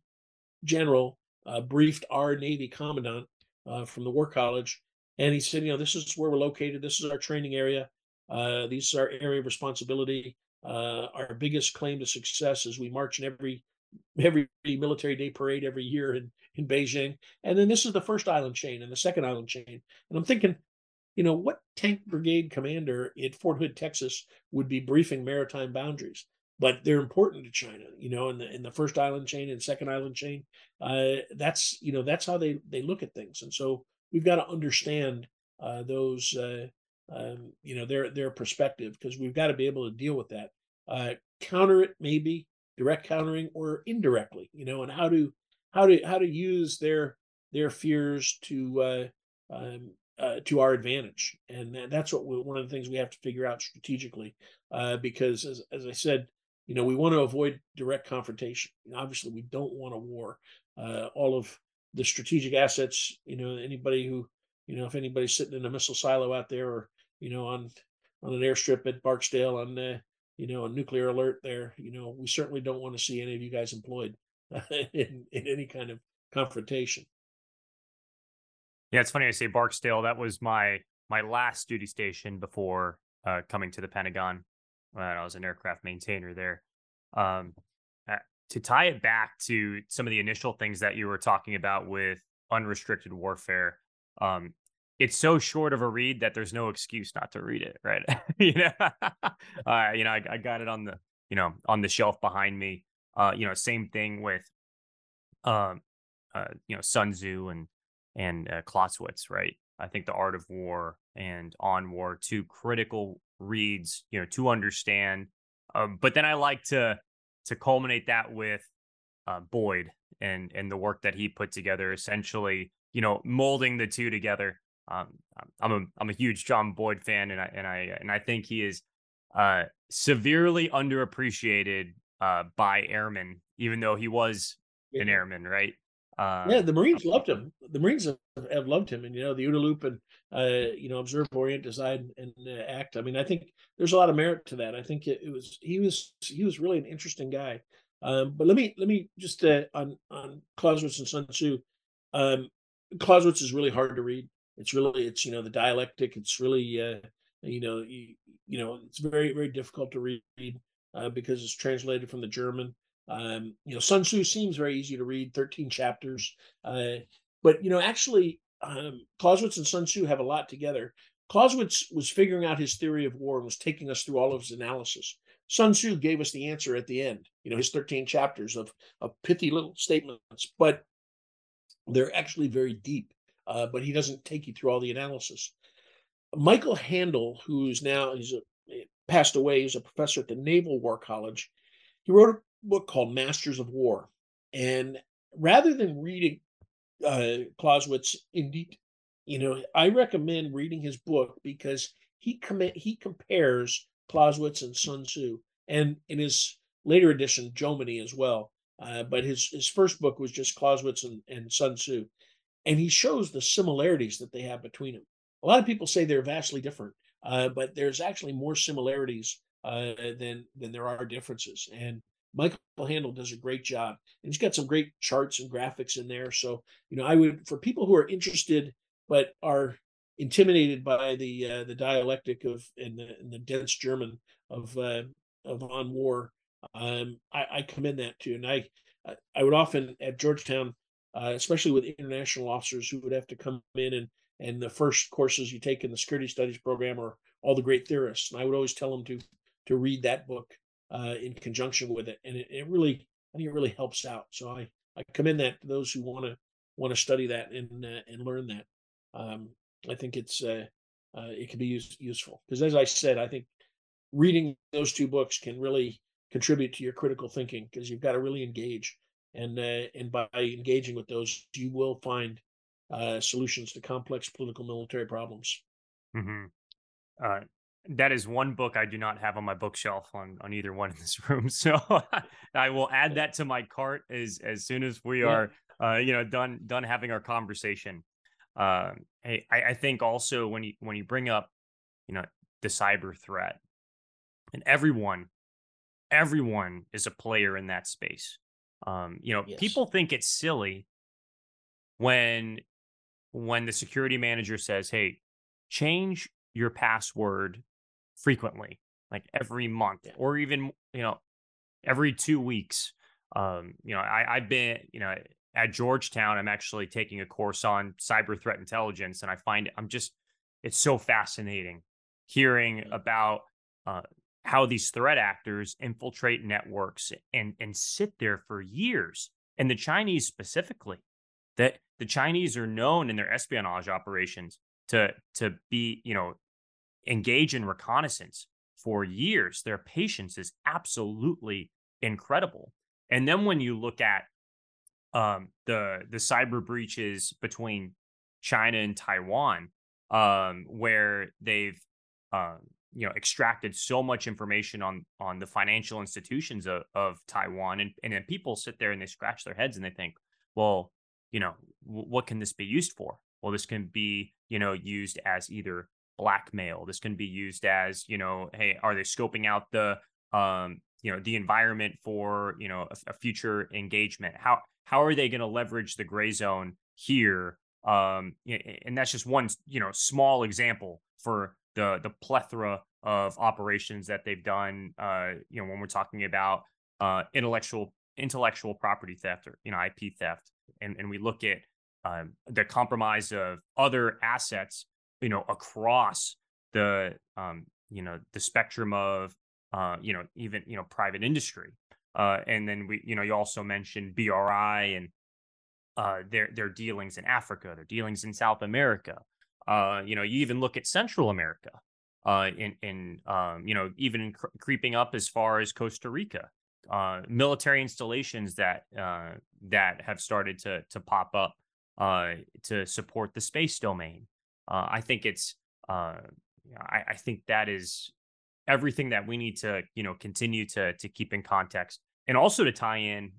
general uh, briefed our Navy commandant uh, from the War College, and he said, you know, this is where we're located. This is our training area. Uh, these are our area of responsibility. Uh, our biggest claim to success is we march in every every military day parade every year in in Beijing, and then this is the first island chain and the second island chain. And I'm thinking, you know, what tank brigade commander at Fort Hood, Texas, would be briefing maritime boundaries? But they're important to China, you know, in the in the first island chain and second island chain. Uh, that's you know that's how they they look at things, and so we've got to understand uh, those uh, um, you know their their perspective because we've got to be able to deal with that. Uh, counter it maybe direct countering or indirectly, you know, and how to how to how to use their their fears to uh, um, uh, to our advantage, and that's what we, one of the things we have to figure out strategically. Uh, because as as I said, you know, we want to avoid direct confrontation. Obviously, we don't want a war. Uh, all of the strategic assets, you know, anybody who, you know, if anybody's sitting in a missile silo out there or, you know, on on an airstrip at Barksdale on, uh, you know, a nuclear alert there, you know, we certainly don't want to see any of you guys employed in, in any kind of confrontation. Yeah, it's funny I say Barksdale. That was my my last duty station before uh, coming to the Pentagon. I was an aircraft maintainer there. Um, to tie it back to some of the initial things that you were talking about with unrestricted warfare, um, it's so short of a read that there's no excuse not to read it, right? you know, uh, you know, I, I, got it on the, you know, on the shelf behind me. Uh, you know, same thing with, um, uh, you know, Sun Tzu and and uh, Clausewitz, right? I think the Art of War and On War, two critical reads, you know, to understand. Um, but then I like to to culminate that with uh, Boyd and and the work that he put together, essentially, you know, molding the two together. Um, I'm a I'm a huge John Boyd fan, and I and I and I think he is uh, severely underappreciated uh, by airmen, even though he was an airman, right? Uh, yeah, the Marines loved him. The Marines have, have loved him, and you know the OODA loop and uh, you know observe, orient, design, and uh, act. I mean, I think there's a lot of merit to that. I think it, it was he was he was really an interesting guy. Um, but let me let me just uh, on on Clausewitz and Sun Tzu. Um, Clausewitz is really hard to read. It's really it's you know the dialectic. It's really uh, you know you, you know it's very very difficult to read uh, because it's translated from the German. Um, you know, Sun Tzu seems very easy to read, 13 chapters. Uh, but, you know, actually, um, Clausewitz and Sun Tzu have a lot together. Clausewitz was figuring out his theory of war and was taking us through all of his analysis. Sun Tzu gave us the answer at the end, you know, his 13 chapters of, of pithy little statements, but they're actually very deep. Uh, but he doesn't take you through all the analysis. Michael Handel, who's now he's a, passed away, he's a professor at the Naval War College. He wrote book called Masters of War. And rather than reading uh, Clausewitz in detail, you know, I recommend reading his book because he com- he compares Clausewitz and Sun Tzu, and in his later edition, Jomini as well. Uh, but his his first book was just Clausewitz and, and Sun Tzu, and he shows the similarities that they have between them. A lot of people say they're vastly different, uh, but there's actually more similarities uh, than than there are differences. And Michael Handel does a great job. And he's got some great charts and graphics in there. So, you know, I would for people who are interested but are intimidated by the uh, the dialectic of and the, and the dense German of uh, of on war, um, I, I commend that too. And I I would often at Georgetown, uh, especially with international officers who would have to come in and and the first courses you take in the security studies program are all the great theorists. And I would always tell them to to read that book uh, in conjunction with it, and it, it, really, I think it really helps out. So I I commend that to those who want to want to study that and uh, and learn that. Um, I think it's uh, uh it can be useful because, as I said, I think reading those two books can really contribute to your critical thinking because you've got to really engage, and uh, and by engaging with those, you will find uh, solutions to complex political military problems. Mm-hmm. Uh, that is one book I do not have on my bookshelf on on either one in this room. So I will add that to my cart as as soon as we are uh, you know done done having our conversation. Uh, I I think also when you when you bring up you know the cyber threat and everyone everyone is a player in that space. Um, you know, yes. people think it's silly when when the security manager says, "Hey, change your password frequently, like every month yeah. or even, you know, every two weeks. Um, you know, I, I've been, you know, at Georgetown, I'm actually taking a course on cyber threat intelligence, and I find I'm just, it's so fascinating hearing mm-hmm. about uh, how these threat actors infiltrate networks and and sit there for years. And the Chinese specifically, that the Chinese are known in their espionage operations to to be, you know, engage in reconnaissance for years. Their patience is absolutely incredible. And then when you look at um, the the cyber breaches between China and Taiwan, um, where they've um, you know extracted so much information on on the financial institutions of, of Taiwan, and and then people sit there and they scratch their heads and they think, well, you know, w- what can this be used for? Well, this can be you know used as either blackmail. This can be used as, you know, hey, are they scoping out the um, you know, the environment for, you know, a, a future engagement? How how are they going to leverage the gray zone here? Um, and that's just one, you know, small example for the the plethora of operations that they've done. Uh, you know, when we're talking about uh, intellectual intellectual property theft or you know IP theft, and and we look at um, the compromise of other assets you know across the um, you know the spectrum of uh, you know even you know private industry uh, and then we you know you also mentioned BRI and uh, their their dealings in Africa, their dealings in South America. Uh, you know, you even look at Central America, uh, in in um, you know even cr- creeping up as far as Costa Rica. Uh, military installations that uh, that have started to to pop up uh, to support the space domain. Uh, I think it's uh, I, I, think that is everything that we need to you know continue to to keep in context and also to tie in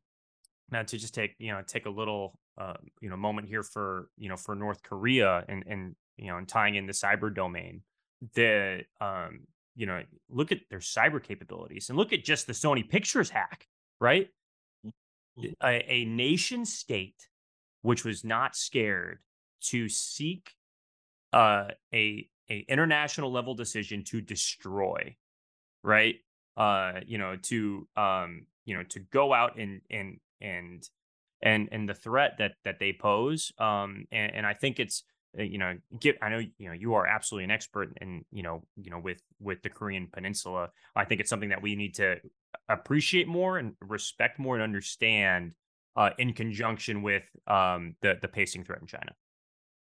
now to just take you know take a little uh, you know moment here for you know for North Korea and and you know and tying in the cyber domain. The um, you know look at their cyber capabilities and look at just the Sony Pictures hack, right? Mhm. A, a nation state which was not scared to seek uh, a a international level decision to destroy, right? Uh, you know, to um, you know, to go out and and and and and the threat that that they pose. Um, and, and I think it's uh, you know, get I know you know you are absolutely an expert in you know you know with with the Korean Peninsula. I think it's something that we need to appreciate more and respect more and understand uh, in conjunction with um, the the pacing threat in China.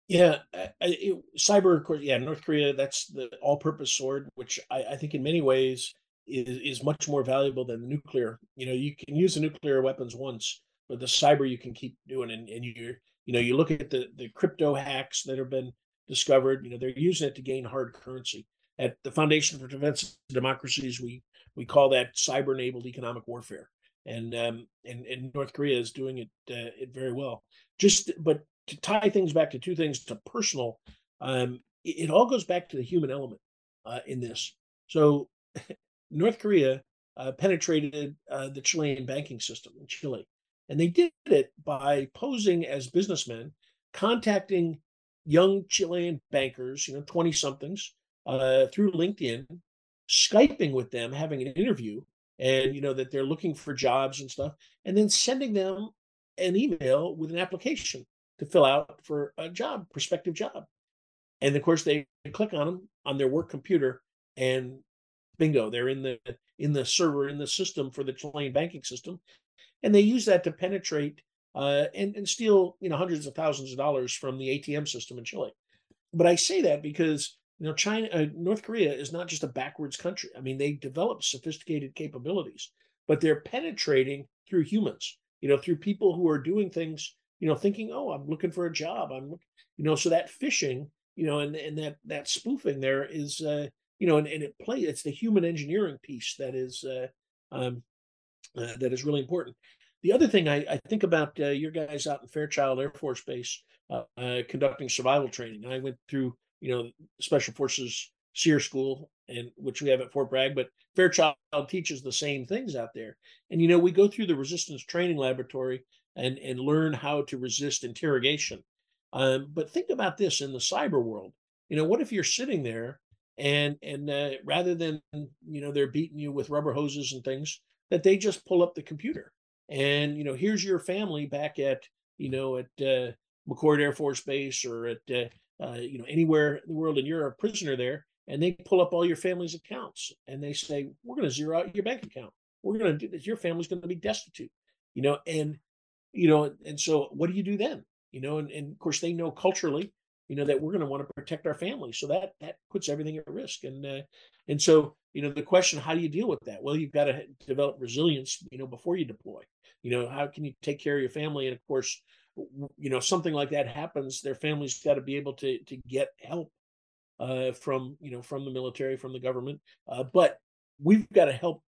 Yeah, I, it, cyber, of course, yeah, North Korea, that's the all-purpose sword, which I, I think in many ways is is much more valuable than the nuclear. You know, you can use the nuclear weapons once, but the cyber you can keep doing, and, and you you know, you look at the the crypto hacks that have been discovered. You know, they're using it to gain hard currency. At the Foundation for Defense of Democracies, we we call that cyber-enabled economic warfare, and um, and and North Korea is doing it uh, it very well. Just but to tie things back to two things to personal, um, it, it all goes back to the human element uh, in this. So North Korea uh, penetrated uh, the Chilean banking system in Chile, and they did it by posing as businessmen, contacting young Chilean bankers, you know, twenty somethings, uh, through LinkedIn, skyping with them, having an interview, and you know that they're looking for jobs and stuff, and then sending them an email with an application to fill out for a job, prospective job. And of course, they click on them on their work computer, and bingo, they're in the in the server in the system for the Chilean banking system, and they use that to penetrate uh, and and steal you know hundreds of thousands of dollars from the ATM system in Chile. But I say that because you know China, uh, North Korea is not just a backwards country. I mean, they develop sophisticated capabilities, but they're penetrating through humans. You know, through people who are doing things you know, thinking, "Oh, I'm looking for a job. I'm, you know, so that phishing, you know, and and that that spoofing there is, uh, you know, and, and it play it's the human engineering piece that is uh, um, uh, that is really important. The other thing I, I think about uh, your guys out in Fairchild Air Force Base uh, uh, conducting survival training. I went through, you know, Special Forces SERE School, and which we have at Fort Bragg, but Fairchild teaches the same things out there. And you know, we go through the resistance training laboratory and and learn how to resist interrogation. Um, but think about this in the cyber world. You know, what if you're sitting there and and uh, rather than you know they're beating you with rubber hoses and things, that they just pull up the computer and you know here's your family back at you know at uh, McChord Air Force Base or at uh, uh, you know anywhere in the world, and you're a prisoner there, and they pull up all your family's accounts and they say we're going to zero out your bank account. We're going to do this. Your family's going to be destitute. You know, and you know, and so what do you do then? You know, and, and of course they know culturally, you know, that we're going to want to protect our family. So that that puts everything at risk. And uh, and so, you know, the question, how do you deal with that? Well, you've got to develop resilience, you know, before you deploy. You know, how can you take care of your family? And of course, you know, something like that happens, their family's got to be able to to get help uh, from you know from the military, from the government. Uh, but we've got to help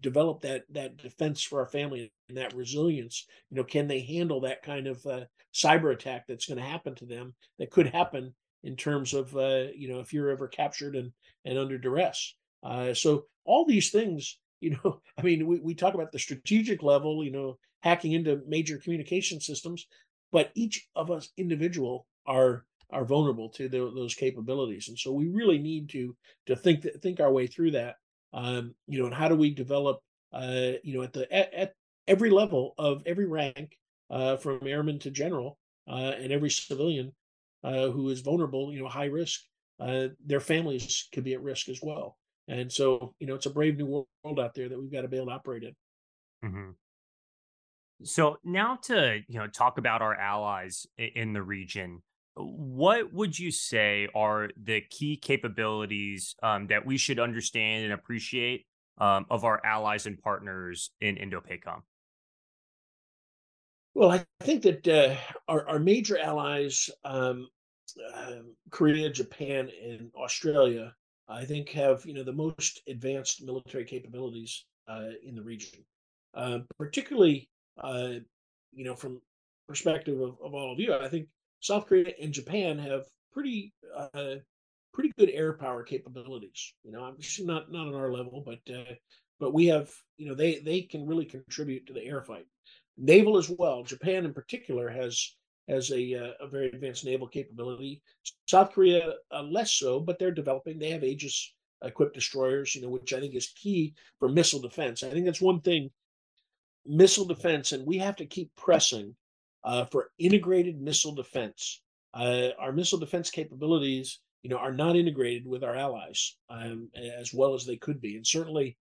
develop that that defense for our family and that resilience you know can they handle that kind of uh, cyber attack that's going to happen to them that could happen in terms of uh, you know if you're ever captured and and under duress? Uh, so all these things you know i mean we, we talk about the strategic level you know hacking into major communication systems but each of us individual are are vulnerable to the, those capabilities. And so we really need to to think think our way through that um, you know, and how do we develop, uh, you know, at the at, at every level of every rank, uh, from airman to general, uh, and every civilian uh, who is vulnerable, you know, high risk, uh, their families could be at risk as well. And so, you know, it's a brave new world out there that we've got to be able to operate in. hmm So now to you know talk about our allies in the region. What would you say are the key capabilities um, that we should understand and appreciate um, of our allies and partners in Indo-PACOM? Well, I think that uh, our, our major allies, um, um, Korea, Japan, and Australia, I think have you know the most advanced military capabilities uh, in the region, uh, particularly uh, you know from perspective of, of all of you, I think South Korea and Japan have pretty uh, pretty good air power capabilities. You know, obviously not not on our level, but uh, but we have you know they they can really contribute to the air fight. Naval as well. Japan in particular has has a uh, a very advanced naval capability. South Korea uh, less so, but they're developing. They have Aegis equipped destroyers, you know, which I think is key for missile defense. I think that's one thing missile defense, and we have to keep pressing uh, for integrated missile defense. Uh, our missile defense capabilities you know, are not integrated with our allies um, as well as they could be. And certainly,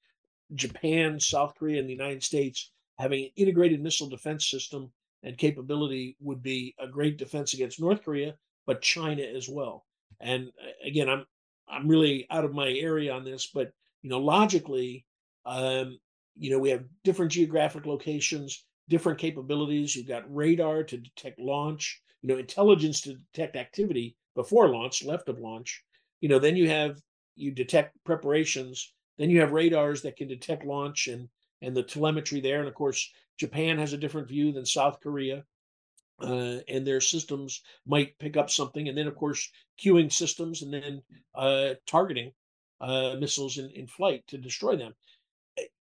Japan, South Korea, and the United States having an integrated missile defense system and capability would be a great defense against North Korea, but China as well. And again, I'm I'm really out of my area on this, but you know, logically, um, you know, we have different geographic locations, different capabilities. You've got radar to detect launch, you know, intelligence to detect activity, before launch, left of launch. You know, then you have you detect preparations. Then you have radars that can detect launch and and the telemetry there. And of course, Japan has a different view than South Korea. Uh, and their systems might pick up something, and then of course cueing systems, and then uh, targeting uh, missiles in, in flight to destroy them.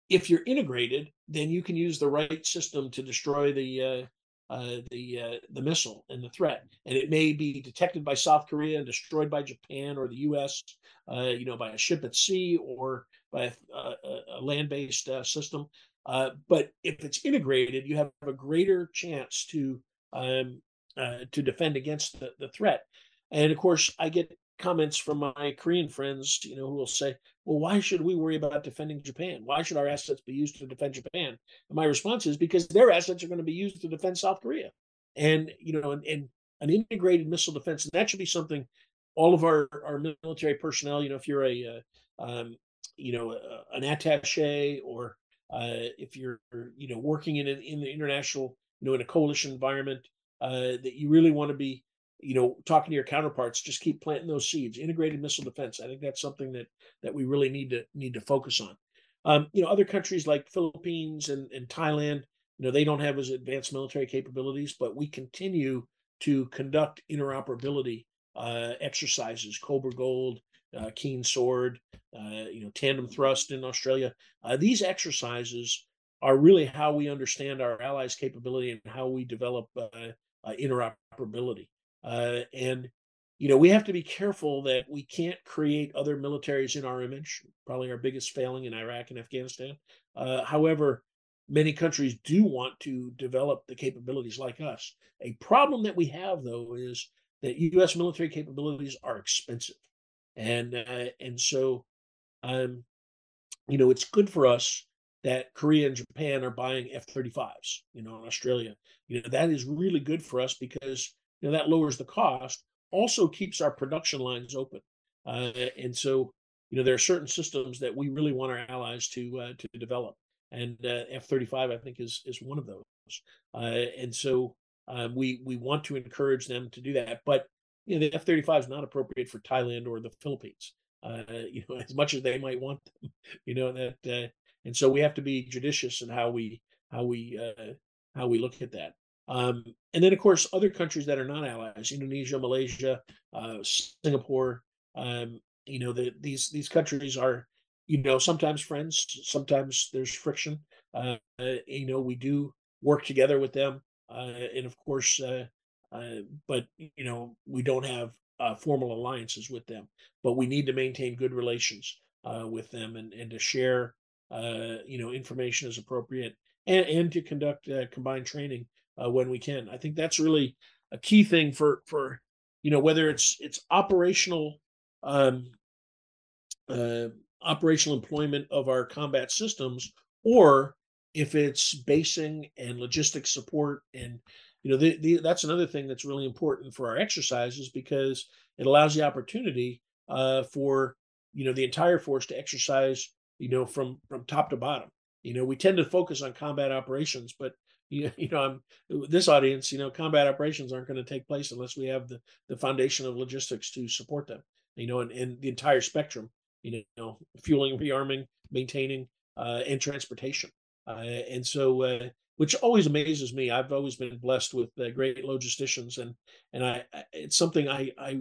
If you're integrated, then you can use the right system to destroy the uh, uh, the uh, the missile and the threat, and it may be detected by South Korea and destroyed by Japan or the U.S. Uh, you know, by a ship at sea or by a, a, a land-based uh, system. Uh, but if it's integrated, you have a greater chance to um, uh, to defend against the, the threat. And of course, I get comments from my Korean friends, you know, who will say, well, why should we worry about defending Japan? Why should our assets be used to defend Japan? And my response is because their assets are going to be used to defend South Korea. And, you know, and, and an integrated missile defense, and that should be something all of our, our military personnel, you know, if you're a, uh, um, you know, uh, an attache or uh, if you're, you know, working in, in the international, you know, in a coalition environment, uh, that you really want to be you know, talking to your counterparts, just keep planting those seeds. Integrated missile defense. I think that's something that that we really need to need to focus on. Um, you know, other countries like Philippines and, and Thailand, you know, they don't have as advanced military capabilities, but we continue to conduct interoperability uh, exercises, Cobra Gold, uh, Keen Sword, uh, you know, Tandem Thrust in Australia. Uh, these exercises are really how we understand our allies' capability and how we develop uh, uh, interoperability. Uh, and you know we have to be careful that we can't create other militaries in our image. Probably our biggest failing in Iraq and Afghanistan. Uh, however, many countries do want to develop the capabilities like us. A problem that we have though is that U.S. military capabilities are expensive, and uh, and so um, you know it's good for us that Korea and Japan are buying F-35s. You know, in Australia, you know that is really good for us because you know that lowers the cost also keeps our production lines open uh, and so you know there are certain systems that we really want our allies to uh, to develop and uh, f-35 i think is is one of those uh, and so um, we we want to encourage them to do that but you know the f-35 is not appropriate for thailand or the philippines uh, you know as much as they might want them you know that uh, and so we have to be judicious in how we how we how we look at that um, and then, of course, other countries that are not allies, Indonesia, Malaysia, uh, Singapore, um, you know, the, these these countries are, you know, sometimes friends, sometimes there's friction. Uh, you know, we do work together with them, uh, and of course, uh, uh, but you know, we don't have uh, formal alliances with them, but we need to maintain good relations with them and and to share, you know, information as appropriate and and to conduct combined training uh, when we can. I think that's really a key thing for for you know whether it's it's operational um, uh, operational employment of our combat systems or if it's basing and logistics support and you know the, the, that's another thing that's really important for our exercises because it allows the opportunity uh, for you know the entire force to exercise you know from from top to bottom you know we tend to focus on combat operations but you, you know i'm this audience you know combat operations aren't going to take place unless we have the the foundation of logistics to support them you know and, and the entire spectrum you know fueling rearming maintaining uh, and transportation Uh, and so, uh, which always amazes me. I've always been blessed with uh, great logisticians, and and I it's something I I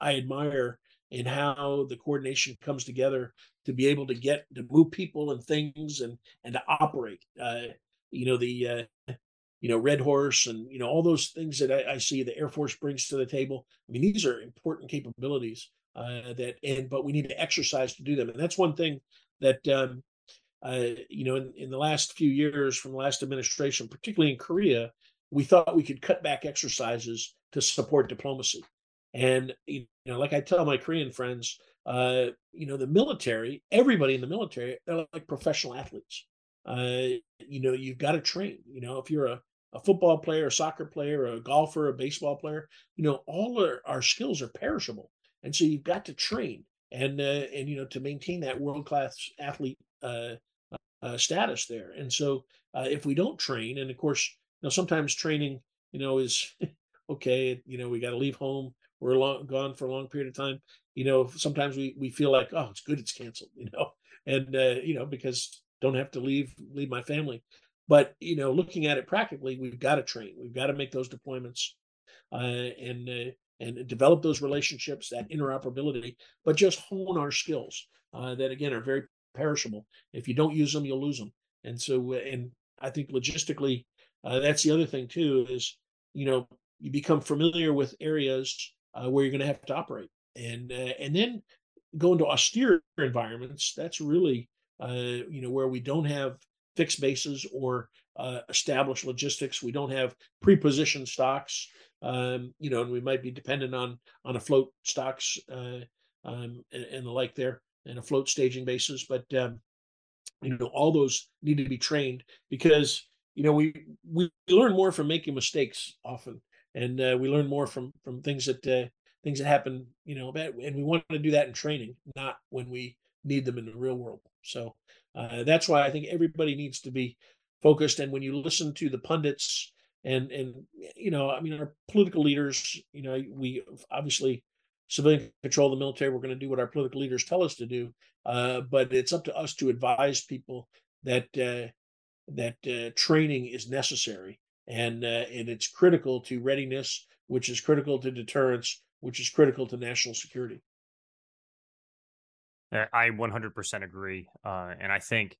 I admire in how the coordination comes together to be able to get to move people and things and and to operate. Uh, you know the uh, you know Red Horse and you know all those things that I, I, see the Air Force brings to the table. I mean these are important capabilities uh, that and but we need to exercise to do them, and that's one thing that um, uh, you know in, in the last few years from the last administration, particularly in Korea, we thought we could cut back exercises to support diplomacy. And you know, like I tell my Korean friends, uh, you know, the military, everybody in the military, they're like professional athletes. Uh, you know, you've got to train. You know, if you're a, a football player, a soccer player, a golfer, a baseball player, you know, all our, our skills are perishable, and so you've got to train and uh, and you know to maintain that world class athlete uh, uh, status there. And so uh, if we don't train, and of course, you know, sometimes training, you know, is okay. You know, we got to leave home we're long, gone for a long period of time. You know, sometimes we we feel like, oh, it's good it's canceled. You know, and uh, you know because don't have to leave leave my family. But you know, looking at it practically, we've got to train. We've got to make those deployments uh, and uh, and develop those relationships, that interoperability, but just hone our skills uh, that again are very perishable. If you don't use them, you'll lose them. And so, uh, and I think logistically, uh, that's the other thing too is you know you become familiar with areas uh, where you're going to have to operate, and and then go into austere environments. That's really uh, you know where we don't have fixed bases or uh, established logistics. We don't have pre-positioned stocks. Um, you know, and we might be dependent on on a float stocks uh, um, and, and, the like there, and a float staging basis. But um, you know, all those need to be trained because you know we we learn more from making mistakes often and uh, we learn more from from things that uh, things that happen you know and we want to do that in training not when we need them in the real world so uh, that's why i think everybody needs to be focused and when you listen to the pundits and and you know i mean our political leaders you know we obviously civilian control the military we're going to do what our political leaders tell us to do uh, but it's up to us to advise people that uh, that uh, training is necessary and uh, and it's critical to readiness, which is critical to deterrence, which is critical to national security. I 100% agree, uh, and I think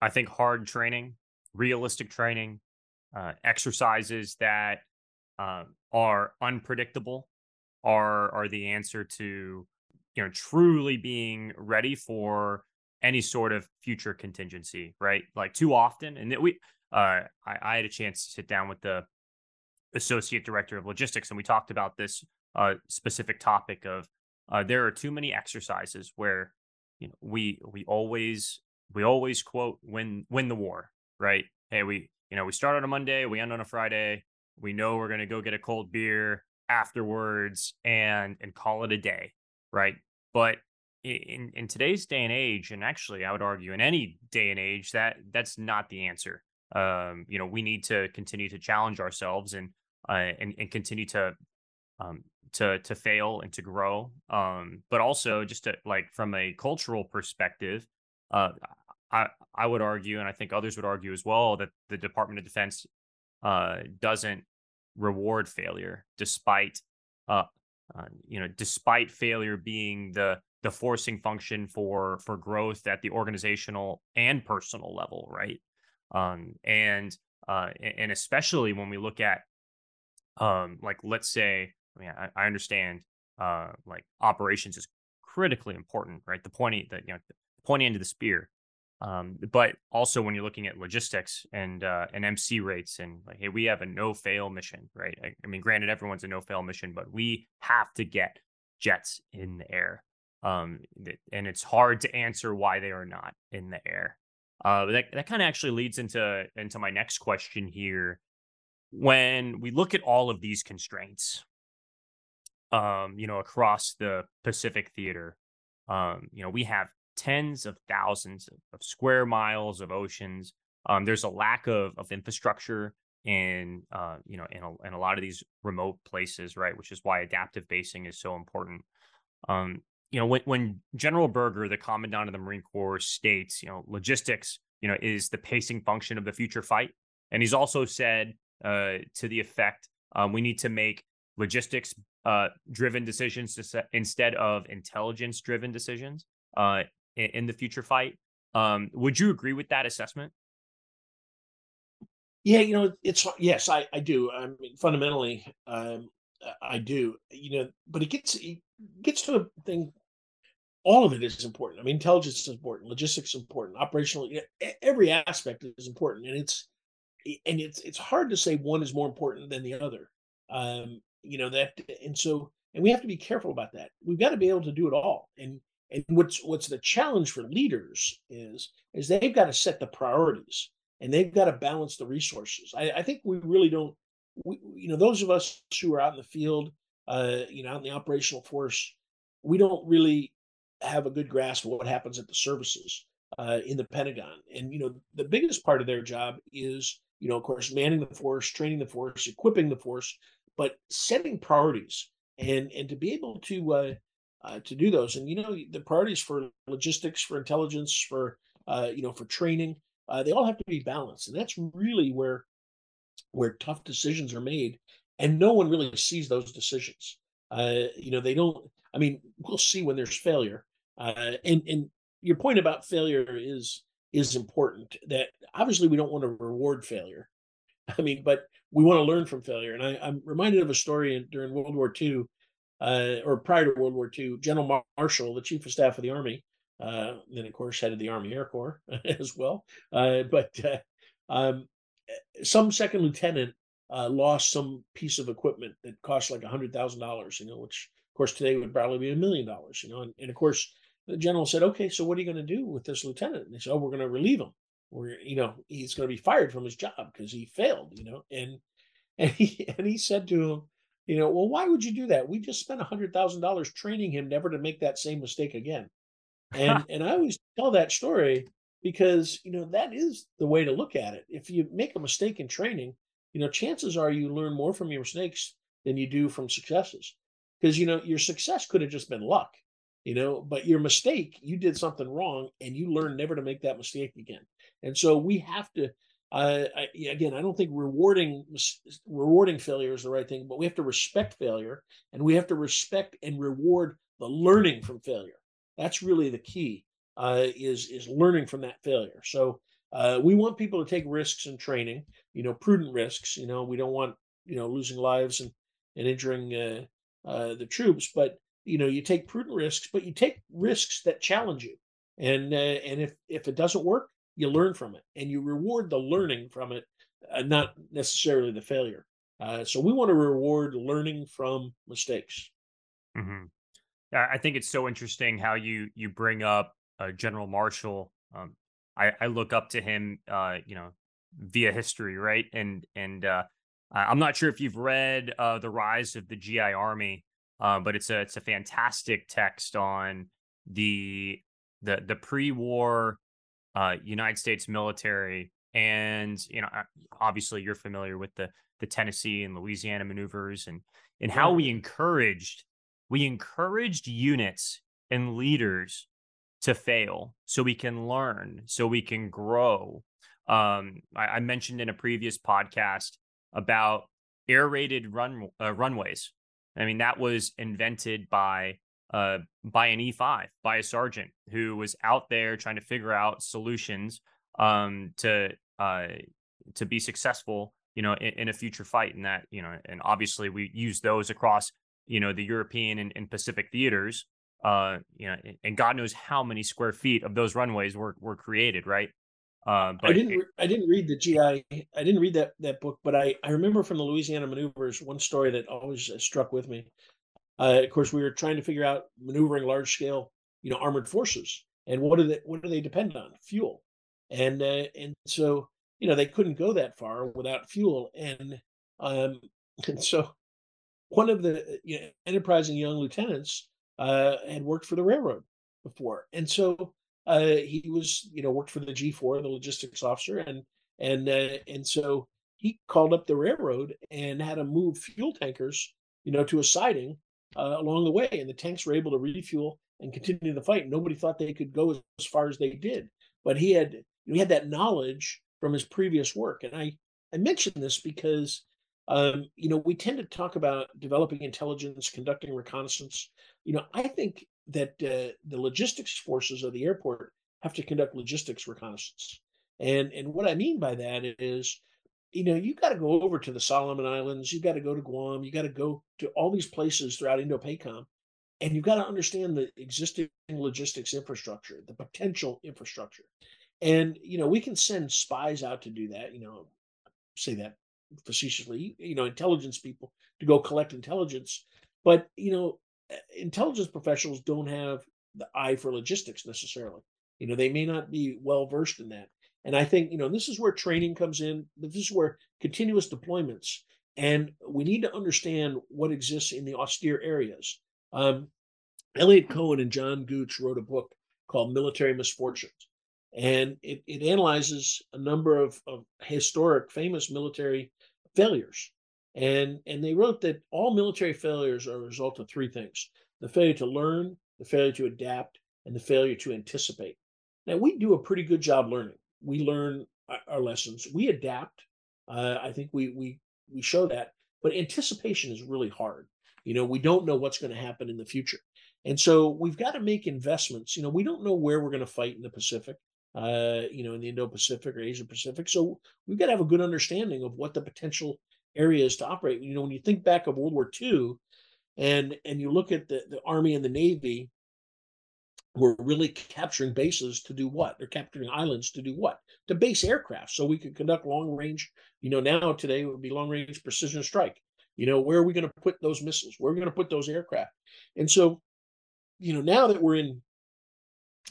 I think hard training, realistic training, uh, exercises that uh, are unpredictable are are the answer to you know truly being ready for any sort of future contingency, right? Like too often, and we uh, I, I, had a chance to sit down with the associate director of logistics, and we talked about this uh, specific topic of uh, there are too many exercises where you know we we always we always quote win win the war, right? Hey, we you know we start on a Monday, we end on a Friday. We know we're gonna go get a cold beer afterwards and and call it a day, right? But in in today's day and age, and actually, I would argue in any day and age, that that's not the answer um, you know, we need to continue to challenge ourselves and uh, and, and continue to um, to to fail and to grow. Um, but also just to like from a cultural perspective, uh, I I would argue, and I think others would argue as well, that the Department of Defense uh, doesn't reward failure, despite uh, uh, you know, despite failure being the the forcing function for for growth at the organizational and personal level, right? Um, and uh, and especially when we look at um, like let's say, I mean, I, I understand uh, like operations is critically important, right? The pointy, the you know, the pointy end of the spear. Um, but also when you're looking at logistics and uh, and MC rates and like, hey, we have a no fail mission, right? I, I mean, granted, everyone's a no fail mission, but we have to get jets in the air. Um, and it's hard to answer why they are not in the air. Uh, that that kind of actually leads into into my next question here. When we look at all of these constraints, um, you know, across the Pacific Theater, um, you know, we have tens of thousands of, square miles of oceans. Um, there's a lack of of infrastructure in uh, you know in a, in a lot of these remote places, right? Which is why adaptive basing is so important. Um, you know, when, when General Berger, the commandant of the Marine Corps, states, you know, logistics you know, is the pacing function of the future fight. And he's also said uh, to the effect um, we need to make logistics uh, driven decisions instead of intelligence driven decisions uh, in, in, the future fight. Um, would you agree with that assessment? Yeah, you know, it's yes, I, I do. I mean, fundamentally, um, I do. You know, but it gets it gets to a thing. All of it is important. I mean, intelligence is important, logistics is important, operational. Every aspect is important, and it's and it's it's hard to say one is more important than the other. Um, you know that, and so and we have to be careful about that. We've got to be able to do it all. And and what's what's the challenge for leaders is is they've got to set the priorities and they've got to balance the resources. I, I think we really don't. We, you know, those of us who are out in the field, uh, you know, out in the operational force, we don't really have a good grasp of what happens at the services uh, in the Pentagon. And you know, the biggest part of their job is you know, of course, manning the force, training the force, equipping the force, but setting priorities and and to be able to uh, uh, to do those. And you know, the priorities for logistics, for intelligence, for uh, you know, for training, uh, they all have to be balanced, and that's really where where tough decisions are made, and no one really sees those decisions. Uh, you know, they don't. I mean, we'll see when there's failure, uh, and and your point about failure is is important. That obviously we don't want to reward failure. I mean, but we want to learn from failure. And I, am reminded of a story in, during World War II, uh, or prior to World War II. General Marshall, the Chief of Staff of the Army, uh, then of course headed the Army Air Corps as well. Uh, but uh, um, some second lieutenant uh, lost some piece of equipment that cost like a hundred thousand dollars. You know, which of course today would probably be a million dollars. You know, and, and of course the general said, okay, so what are you going to do with this lieutenant? And they said, oh, we're going to relieve him. We're, you know, he's going to be fired from his job because he failed, you know, and, and he, and he said to him, you know, well, why would you do that? We just spent a hundred thousand dollars training him never to make that same mistake again. And, and I always tell that story because, you know, that is the way to look at it. If you make a mistake in training, you know, chances are you learn more from your mistakes than you do from successes because, you know, your success could have just been luck you know but your mistake you did something wrong and you learn never to make that mistake again. And so we have to uh, I, again i don't think rewarding rewarding failure is the right thing but we have to respect failure and we have to respect and reward the learning from failure. That's really the key uh, is is learning from that failure. So uh, we want people to take risks in training you know prudent risks you know we don't want you know losing lives and and injuring uh, uh, the troops but you know you take prudent risks but you take risks that challenge you. And uh, and if if it doesn't work you learn from it and you reward the learning from it uh, not necessarily the failure. Uh, so we want to reward learning from mistakes. Mm-hmm. i think it's so interesting how you you bring up uh, general marshall. Um, I, I look up to him uh, you know via history right? And and uh, i'm not sure if you've read the rise of the gi army uh, but it's a it's a fantastic text on the the the pre-war uh, United States military, and you know obviously you're familiar with the the Tennessee and Louisiana maneuvers and and how we encouraged we encouraged units and leaders to fail so we can learn so we can grow. Um, I, I, mentioned in a previous podcast about air rated run uh, runways I mean, that was invented by uh, by an E5, by a sergeant who was out there trying to figure out solutions um, to uh, to be successful, you know, in, in, a future fight. And that, you know, and obviously we use those across, you know, the European and, and Pacific theaters. Uh, you know, and God knows how many square feet of those runways were were created, right? Uh, but I didn't. It, I didn't read the GI. I didn't read that that book, but I I remember from the Louisiana maneuvers one story that always struck with me. Uh, of course, we were trying to figure out maneuvering large scale, you know, armored forces, and what do they what do they depend on? Fuel, and uh, and so you know they couldn't go that far without fuel, and um and so one of the you know, enterprising young lieutenants uh, had worked for the railroad before, and so uh, he was, you know, worked for the G4, the logistics officer, and and uh, and so he called up the railroad and had to move fuel tankers, you know, to a siding uh, along the way, and the tanks were able to refuel and continue the fight. Nobody thought they could go as far as they did. but he had he had that knowledge from his previous work. And I I mention this because um, you know we tend to talk about developing intelligence, conducting reconnaissance. You know, I think that uh, the logistics forces of the airport have to conduct logistics reconnaissance. And and what I mean by that is, you know, you got to go over to the Solomon Islands, you got to go to Guam, you got to go to all these places throughout Indo-PACOM, and you've got to understand the existing logistics infrastructure, the potential infrastructure. And you know, we can send spies out to do that. You know, say that facetiously. You know, intelligence people to go collect intelligence, but you know, intelligence professionals don't have the eye for logistics necessarily. You know, they may not be well versed in that. And I think, you know, this is where training comes in, this is where continuous deployments, and we need to understand what exists in the austere areas. Um, Eliot Cohen and John Gooch wrote a book called Military Misfortunes and it, it analyzes a number of, of historic famous military failures and and they wrote that all military failures are a result of three things the failure to learn the failure to adapt and the failure to anticipate. Now we do a pretty good job learning. We learn our, lessons. We adapt. Uh, i think we we we show that but anticipation is really hard. You know we don't know what's going to happen in the future. And so we've got to make investments. You know we don't know where we're going to fight in the pacific uh, you know, in the Indo-Pacific or Asia Pacific. So we've got to have a good understanding of what the potential areas to operate. You know, when you think back of World War II, and and you look at the the Army and the Navy, were really capturing bases to do what? They're capturing islands to do what? To base aircraft, so we could conduct long range. You know, now today it would be long range precision strike. You know, where are we going to put those missiles? Where are we going to put those aircraft? And so, you know, now that we're in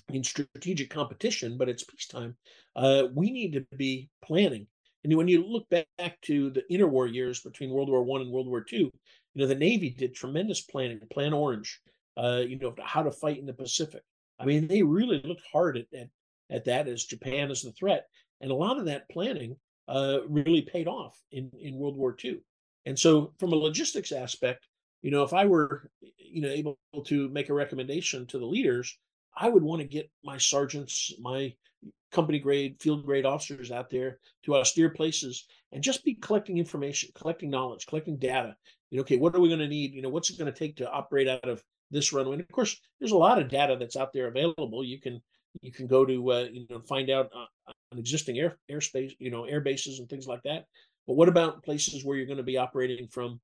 in strategic competition, but it's peacetime. Uh, we need to be planning. And when you look back to the interwar years between World War One and World War Two, you know the Navy did tremendous planning. Plan Orange, uh, you know how to fight in the Pacific. I mean, they really looked hard at at, at that as Japan as the threat, and a lot of that planning uh, really paid off in in World War Two. And so, from a logistics aspect, you know, if I were, you know, able to make a recommendation to the leaders, I would want to get my sergeants, my company grade, field grade officers out there to austere places and just be collecting information, collecting knowledge, collecting data. You know, okay, what are we going to need? You know, what's it going to take to operate out of this runway? And of course, there's a lot of data that's out there available. You can you can go to uh, you know find out uh, existing air airspace, you know, air bases and things like that. But what about places where you're going to be operating from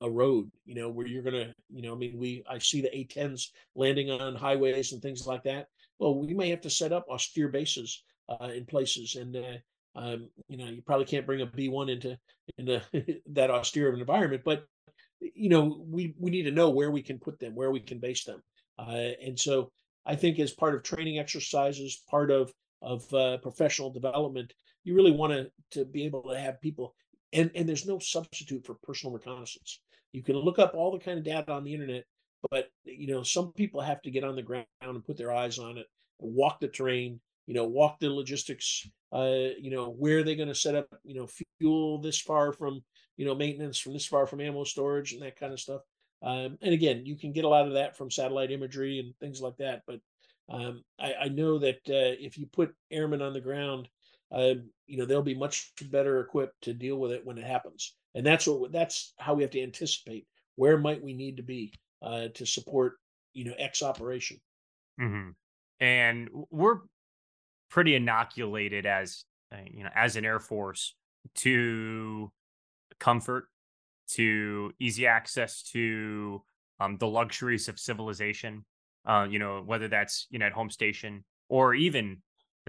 a, road, you know, where you're gonna, you know, I mean, we I see the A10s landing on highways and things like that. Well, we may have to set up austere bases uh, in places, and uh, um, you know, you probably can't bring a B1 into into that austere of an environment, but you know, we we need to know where we can put them, where we can base them, uh, and so I think as part of training exercises, part of of uh, professional development, you really want to to be able to have people and and there's no substitute for personal reconnaissance. You can look up all the kind of data on the internet but you know some people have to get on the ground and put their eyes on it walk the terrain you know walk the logistics uh you know where are they going to set up you know fuel this far from you know maintenance from this far from ammo storage and that kind of stuff. Um, and again you can get a lot of that from satellite imagery and things like that but um, I, I, know that uh, if you put airmen on the ground uh, you know they'll be much better equipped to deal with it when it happens. And that's what that's how we have to anticipate where might we need to be uh, to support you know x operation. Mm-hmm. and we're pretty inoculated as uh, you know as an air force to comfort to easy access to um, the luxuries of civilization uh, you know whether that's you know at home station or even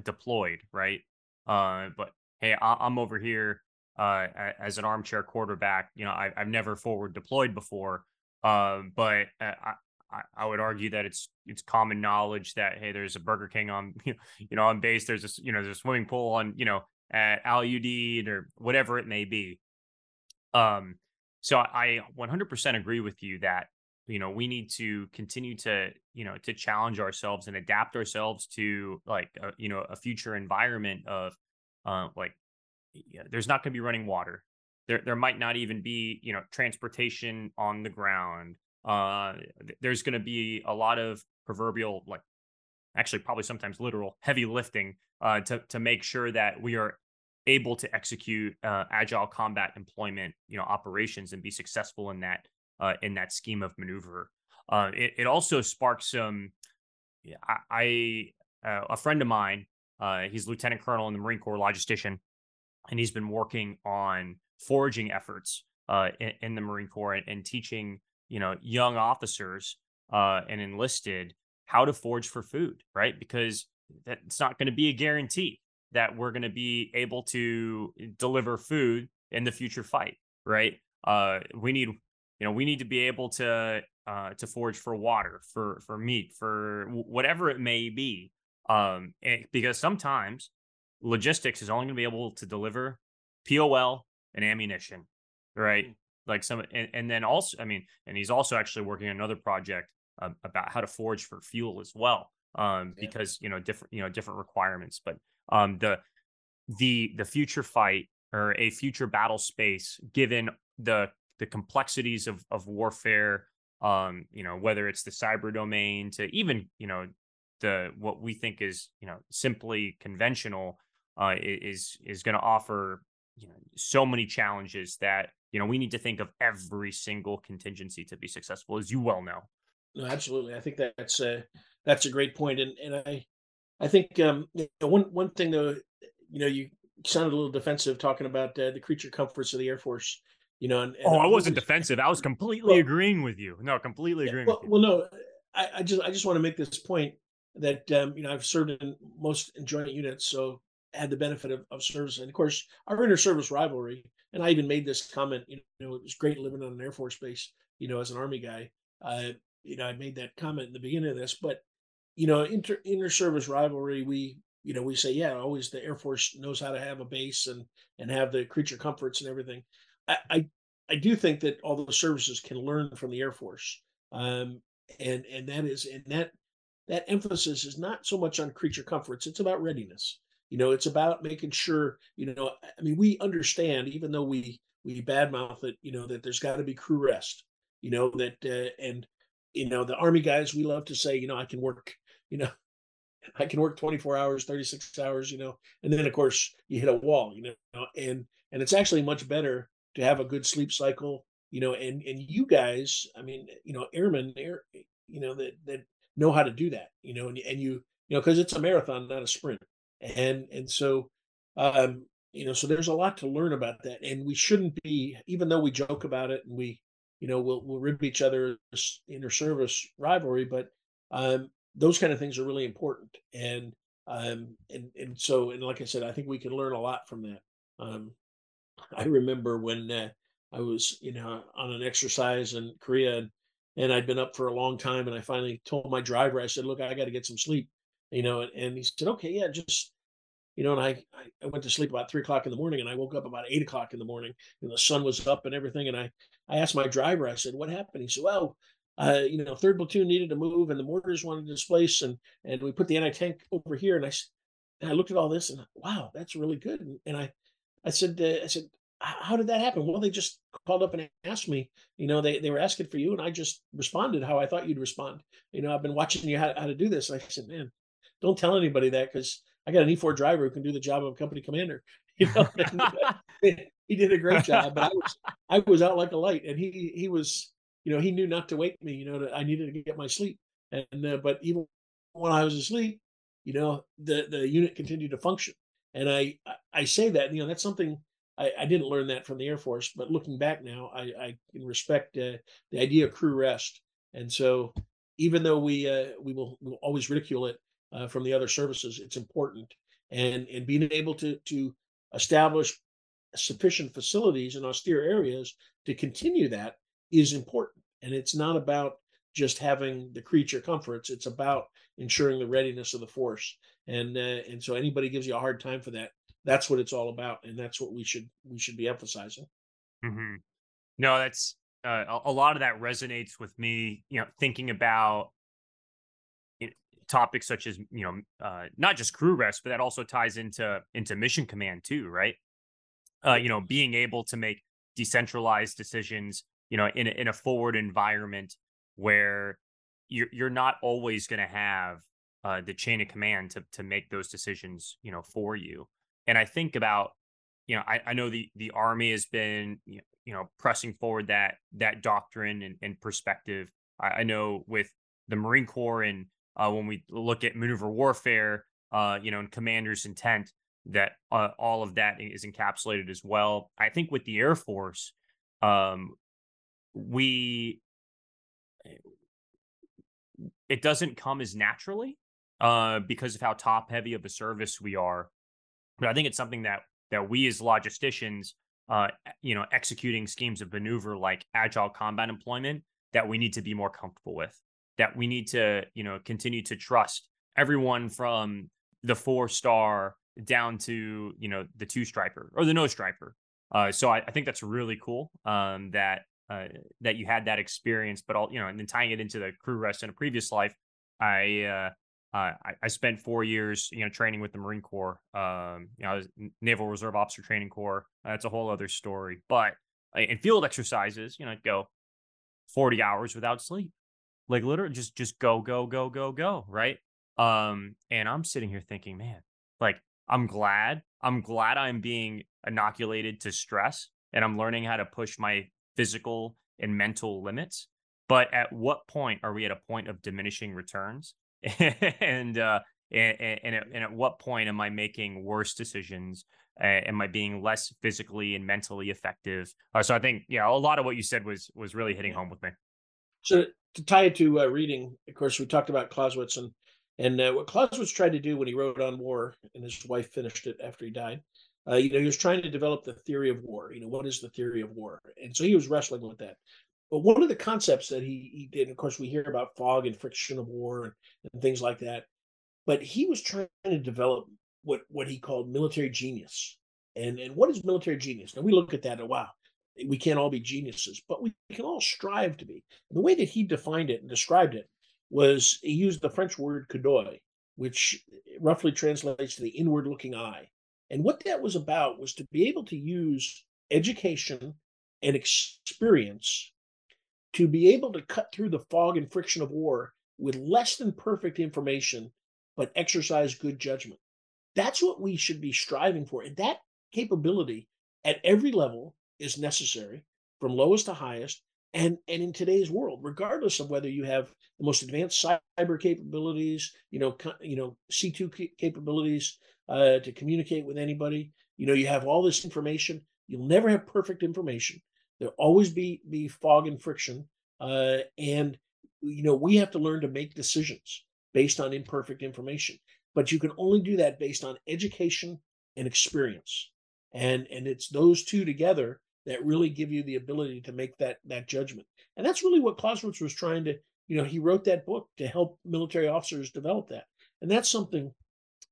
deployed right uh, but hey, I- am over here uh, as an armchair quarterback. You know, I- have never forward deployed before, uh, but uh, I-, I-, would argue that it's it's common knowledge that hey, there's a Burger King on you know on base. There's a you know there's a swimming pool on you know at Al Udeid or whatever it may be. Um, so I 100% agree with you that you know we need to continue to you know to challenge ourselves and adapt ourselves to like a, you know a future environment of uh like yeah, there's not going to be running water. There there might not even be you know transportation on the ground. Uh there's going to be a lot of proverbial like actually probably sometimes literal heavy lifting uh, to to make sure that we are able to execute uh, agile combat employment you know operations and be successful in that uh, in that scheme of maneuver. Uh, it, it also sparks some. I, I uh, a friend of mine, uh, he's lieutenant colonel in the Marine Corps logistician, and he's been working on foraging efforts uh, in, in, the Marine Corps and, and, teaching you know young officers uh, and enlisted how to forage for food, right? Because that's not going to be a guarantee that we're going to be able to deliver food in the future fight, right? Uh, we need you know we need to be able to uh, to forage for water, for for meat, for whatever it may be, um, and, because sometimes logistics is only going to be able to deliver POL and ammunition, right? Mm. Like some, and, and then also, I mean, and he's also actually working on another project uh, about how to forage for fuel as well, um, yeah. because you know different, you know, different requirements. But um, the the the future fight or a future battle space, given the the complexities of of warfare, um, you know, whether it's the cyber domain to even you know the what we think is you know simply conventional uh, is is going to offer you know so many challenges that you know we need to think of every single contingency to be successful, as you well know. No, absolutely. I think that's a that's a great point, and and I I think um, one one thing though, you know, you sounded a little defensive talking about uh, the creature comforts of the Air Force. You know, and, and oh, I wasn't defensive. I was completely well, agreeing with you. No, completely agreeing. Well, well, no, I, I, just I just want to make this point that um, you know I've served in most joint units, so had the benefit of, of service. And of course, our inter-service rivalry, and I even made this comment, you know, it was great living on an Air Force base, you know, as an Army guy. Uh, you know, I made that comment in the beginning of this, but you know, inter inter-service rivalry, we, you know, we say, yeah, always the Air Force knows how to have a base and and have the creature comforts and everything. I I, do think that all the services can learn from the Air Force. Um, and and that is and that that emphasis is not so much on creature comforts, it's about readiness you know, it's about making sure, you know, I mean, we understand, even though we we badmouth it, you know, that there's got to be crew rest, you know, that uh, and you know, the army guys, we love to say, you know, I can work, you know, I can work 24 hours, 36 hours, you know, and then of course you hit a wall, you know, and and it's actually much better to have a good sleep cycle, you know, and and you guys, I mean, you know, airmen, air, you know, that that know how to do that, you know, and and you, you know, because it's a marathon, not a sprint. And and so um you know so there's a lot to learn about that and we shouldn't be even though we joke about it and we you know we'll, we'll rib each other's inter-service rivalry but um those kind of things are really important. And um and and so and like i said i think we can learn a lot from that. Um i remember when uh, i was you know on an exercise in korea and, and i'd been up for a long time and i finally told my driver i said look i got to get some sleep you know, and, and he said, okay, yeah, just, you know, and I, I went to sleep about three o'clock in the morning and I woke up about eight o'clock in the morning and the sun was up and everything. And I, I asked my driver, I said, what happened? He said, well, uh, you know, third platoon needed to move and the mortars wanted to displace and, and we put the anti-tank over here. And I, and I looked at all this and wow, that's really good. And, and I, I said, uh, I said, how did that happen? Well, they just called up and asked me, you know, they, they were asking for you and I just responded how I thought you'd respond. You know, I've been watching you how, how to do this. And I said, man, don't tell anybody that because I got an E4 driver who can do the job of a company commander. You know, he did a great job, but I was I was out like a light, and he he was you know he knew not to wake me. You know, I needed to get my sleep, and uh, but even when I was asleep, you know, the the unit continued to function, and I I say that you know that's something I, I didn't learn that from the Air Force, but looking back now, I, I can respect uh, the idea of crew rest, and so even though we uh, we will we'll always ridicule it, uh, from the other services. It's important, and and being able to to establish sufficient facilities in austere areas to continue that is important. And it's not about just having the creature comforts. It's about ensuring the readiness of the force. And uh, and so anybody gives you a hard time for that, that's what it's all about, and that's what we should we should be emphasizing. Mm-hmm. No, that's uh, a, a lot of that resonates with me. You know, thinking about topics such as you know uh, not just crew rest, but that also ties into into mission command too, right? Uh, you know, being able to make decentralized decisions, you know, in a, in a forward environment where you're you're not always going to have uh, the chain of command to to make those decisions, you know, for you. And I think about, you know, I, I know the the army has been you know pressing forward that that doctrine and, and perspective. I, I, know with the Marine Corps and uh, when we look at maneuver warfare, uh, you know, and commander's intent, that uh, all of that is encapsulated as well. I think with the Air Force, um, we it doesn't come as naturally uh, because of how top heavy of a service we are. But I think it's something that that we as logisticians, uh, you know, executing schemes of maneuver like agile combat employment, that we need to be more comfortable with. That we need to, you know, continue to trust everyone from the four star down to you know the two striper or the no striper. Uh, so I, I, think that's really cool um, that uh, that you had that experience, but all you know, and then tying it into the crew rest in a previous life, I uh, uh, I, I, spent four years, you know, training with the Marine Corps. Um, you know, I was Naval Reserve Officer Training Corps. That's a whole other story. But uh, in field exercises, you know, I'd go forty hours without sleep, like literally just just go go go go go, right? Um, and I'm sitting here thinking, man, like I'm glad, I'm glad I'm being inoculated to stress, and I'm learning how to push my physical and mental limits. But at what point are we at a point of diminishing returns? and uh, and, and, at, and at what point am I making worse decisions? Uh, am I being less physically and mentally effective? Uh, so I think yeah, a lot of what you said was was really hitting home with me. So to tie it to uh, reading, of course, we talked about Clausewitz and and uh, what Clausewitz tried to do when he wrote on war, and his wife finished it after he died. Uh, you know, he was trying to develop the theory of war. You know, what is the theory of war? And so he was wrestling with that. But one of the concepts that he, he did, of course, we hear about fog and friction of war and, and things like that. But he was trying to develop what what he called military genius. And and what is military genius? Now we look at that and wow, we can't all be geniuses, but we can all strive to be. And the way that he defined it and described it was he used the French word coup which roughly translates to the inward looking eye. And what that was about was to be able to use education and experience to be able to cut through the fog and friction of war with less than perfect information, but exercise good judgment. That's what we should be striving for. And that capability at every level is necessary from lowest to highest. And, and in today's world, regardless of whether you have the most advanced cyber capabilities, you know, you know, C2 capabilities uh, to communicate with anybody, you know, you have all this information. You'll never have perfect information, There'll always be be fog and friction, uh, and you know we have to learn to make decisions based on imperfect information. But you can only do that based on education and experience, and and it's those two together that really give you the ability to make that that judgment. And that's really what Clausewitz was trying to. You know, he wrote that book to help military officers develop that, and that's something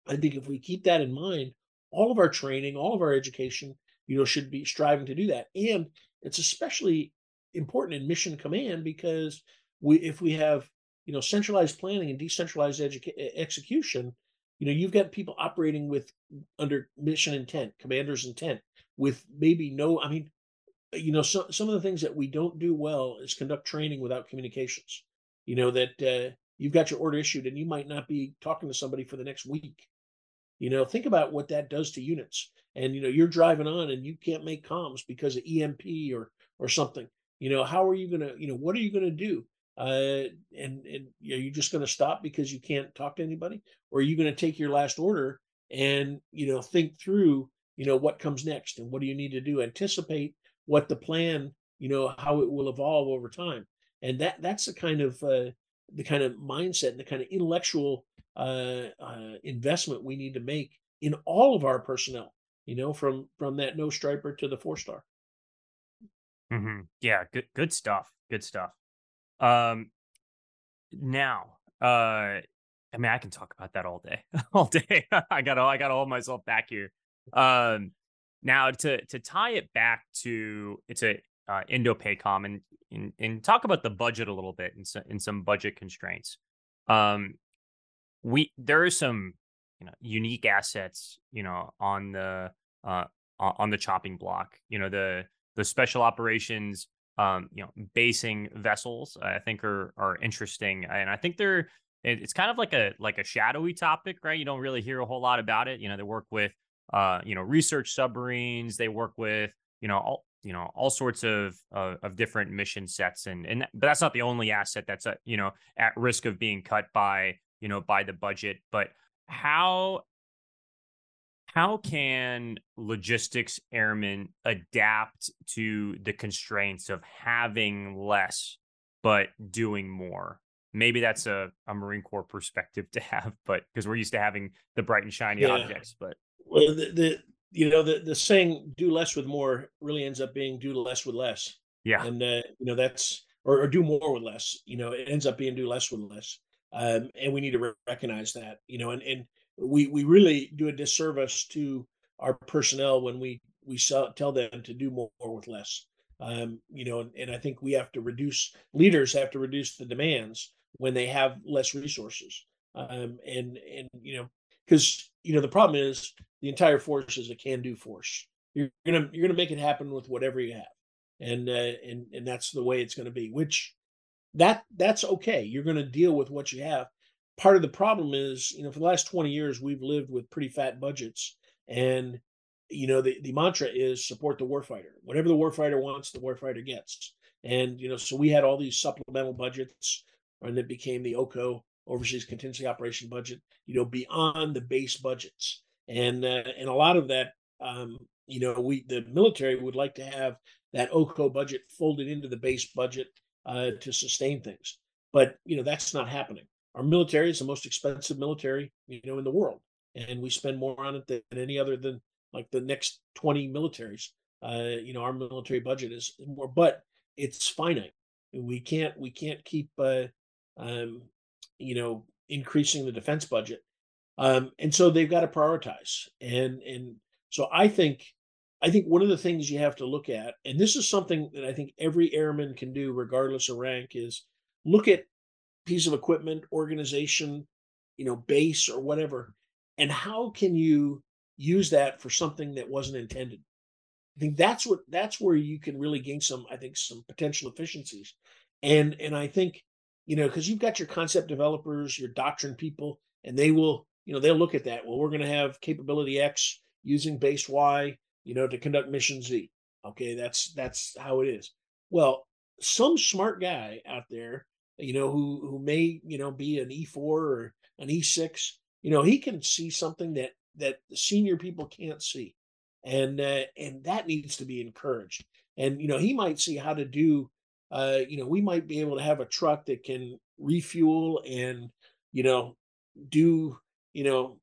I think if we keep that in mind, all of our training, all of our education, you know, should be striving to do that. And it's especially important in mission command because we, if we have, you know, centralized planning and decentralized educa- execution, you know, you've got people operating with under mission intent, commander's intent, with maybe no, I mean, you know, some some of the things that we don't do well is conduct training without communications. You know that uh, you've got your order issued and you might not be talking to somebody for the next week. You know, think about what that does to units and you know you're driving on and you can't make comms because of EMP or or something. You know, how are you gonna, you know, what are you gonna do? Uh, and and are you just gonna stop because you can't talk to anybody, or are you gonna take your last order and you know think through, you know, what comes next and what do you need to do? Anticipate what the plan, you know, how it will evolve over time, and that that's the kind of uh, the kind of mindset and the kind of intellectual uh, uh, investment we need to make in all of our personnel you know, from from that no striper to the four star. Mm-hmm. Yeah, good good stuff. Good stuff. Um, now, uh, I mean, I can talk about that all day, all day. I got I got to hold myself back here. Um, now to to tie it back to it's a uh, Indo-PACOM and, and and talk about the budget a little bit and some, and some budget constraints. Um, we there are some you know unique assets you know on the uh, on the chopping block. You know, the the special operations, um, you know, basing vessels, I think are are interesting, and I think they're it's kind of like a like a shadowy topic, right? You don't really hear a whole lot about it. You know, they work with uh, you know, research submarines. They work with you know all you know all sorts of uh, of different mission sets, and and but that's not the only asset that's uh, you know at risk of being cut by you know by the budget. But how how can logistics airmen adapt to the constraints of having less but doing more maybe that's a, a marine corps perspective to have but because we're used to having the bright and shiny yeah. objects but well the, the you know the, the saying do less with more really ends up being do less with less yeah and uh, you know that's or, or do more with less you know it ends up being do less with less um, and we need to re- recognize that you know and and we we really do a disservice to our personnel when we we sell, tell them to do more, more with less. Um, you know, and, and I think we have to reduce leaders have to reduce the demands when they have less resources. Um, and and you know, because you know the problem is the entire force is a can-do force. You're gonna you're gonna make it happen with whatever you have, and uh, and and that's the way it's to be. Which that that's okay. You're to deal with what you have, part of the problem is, you know, for the last 20 years, we've lived with pretty fat budgets. And, you know, the, the mantra is support the warfighter. Whatever the warfighter wants, the warfighter gets. And, you know, so we had all these supplemental budgets, and it became the OCO, Overseas Contingency Operation Budget, you know, beyond the base budgets. And, uh, and a lot of that, um, you know, we, the military would like to have that OCO budget folded into the base budget uh, to sustain things. But, you know, that's not happening our military is the most expensive military you know in the world and we spend more on it than any other than like the next 20 militaries uh you know our military budget is more but it's finite we can't we can't keep uh um you know increasing the defense budget um and so they've got to prioritize and and so i think i think one of the things you have to look at and this is something that i think every airman can do regardless of rank is look at piece of equipment, organization, you know, base or whatever. And how can you use that for something that wasn't intended? I think that's what that's where you can really gain some, I think, some potential efficiencies. And and I think, you know, because you've got your concept developers, your doctrine people, and they will, you know, they'll look at that. Well, we're going to have capability X using base Y, you know, to conduct mission Z. Okay, that's that's how it is. Well, some smart guy out there you know, who who may you know be an E4 or an E6, you know, he can see something that that the senior people can't see, and uh, and that needs to be encouraged. And you know, he might see how to do. Uh, you know, we might be able to have a truck that can refuel and you know do you know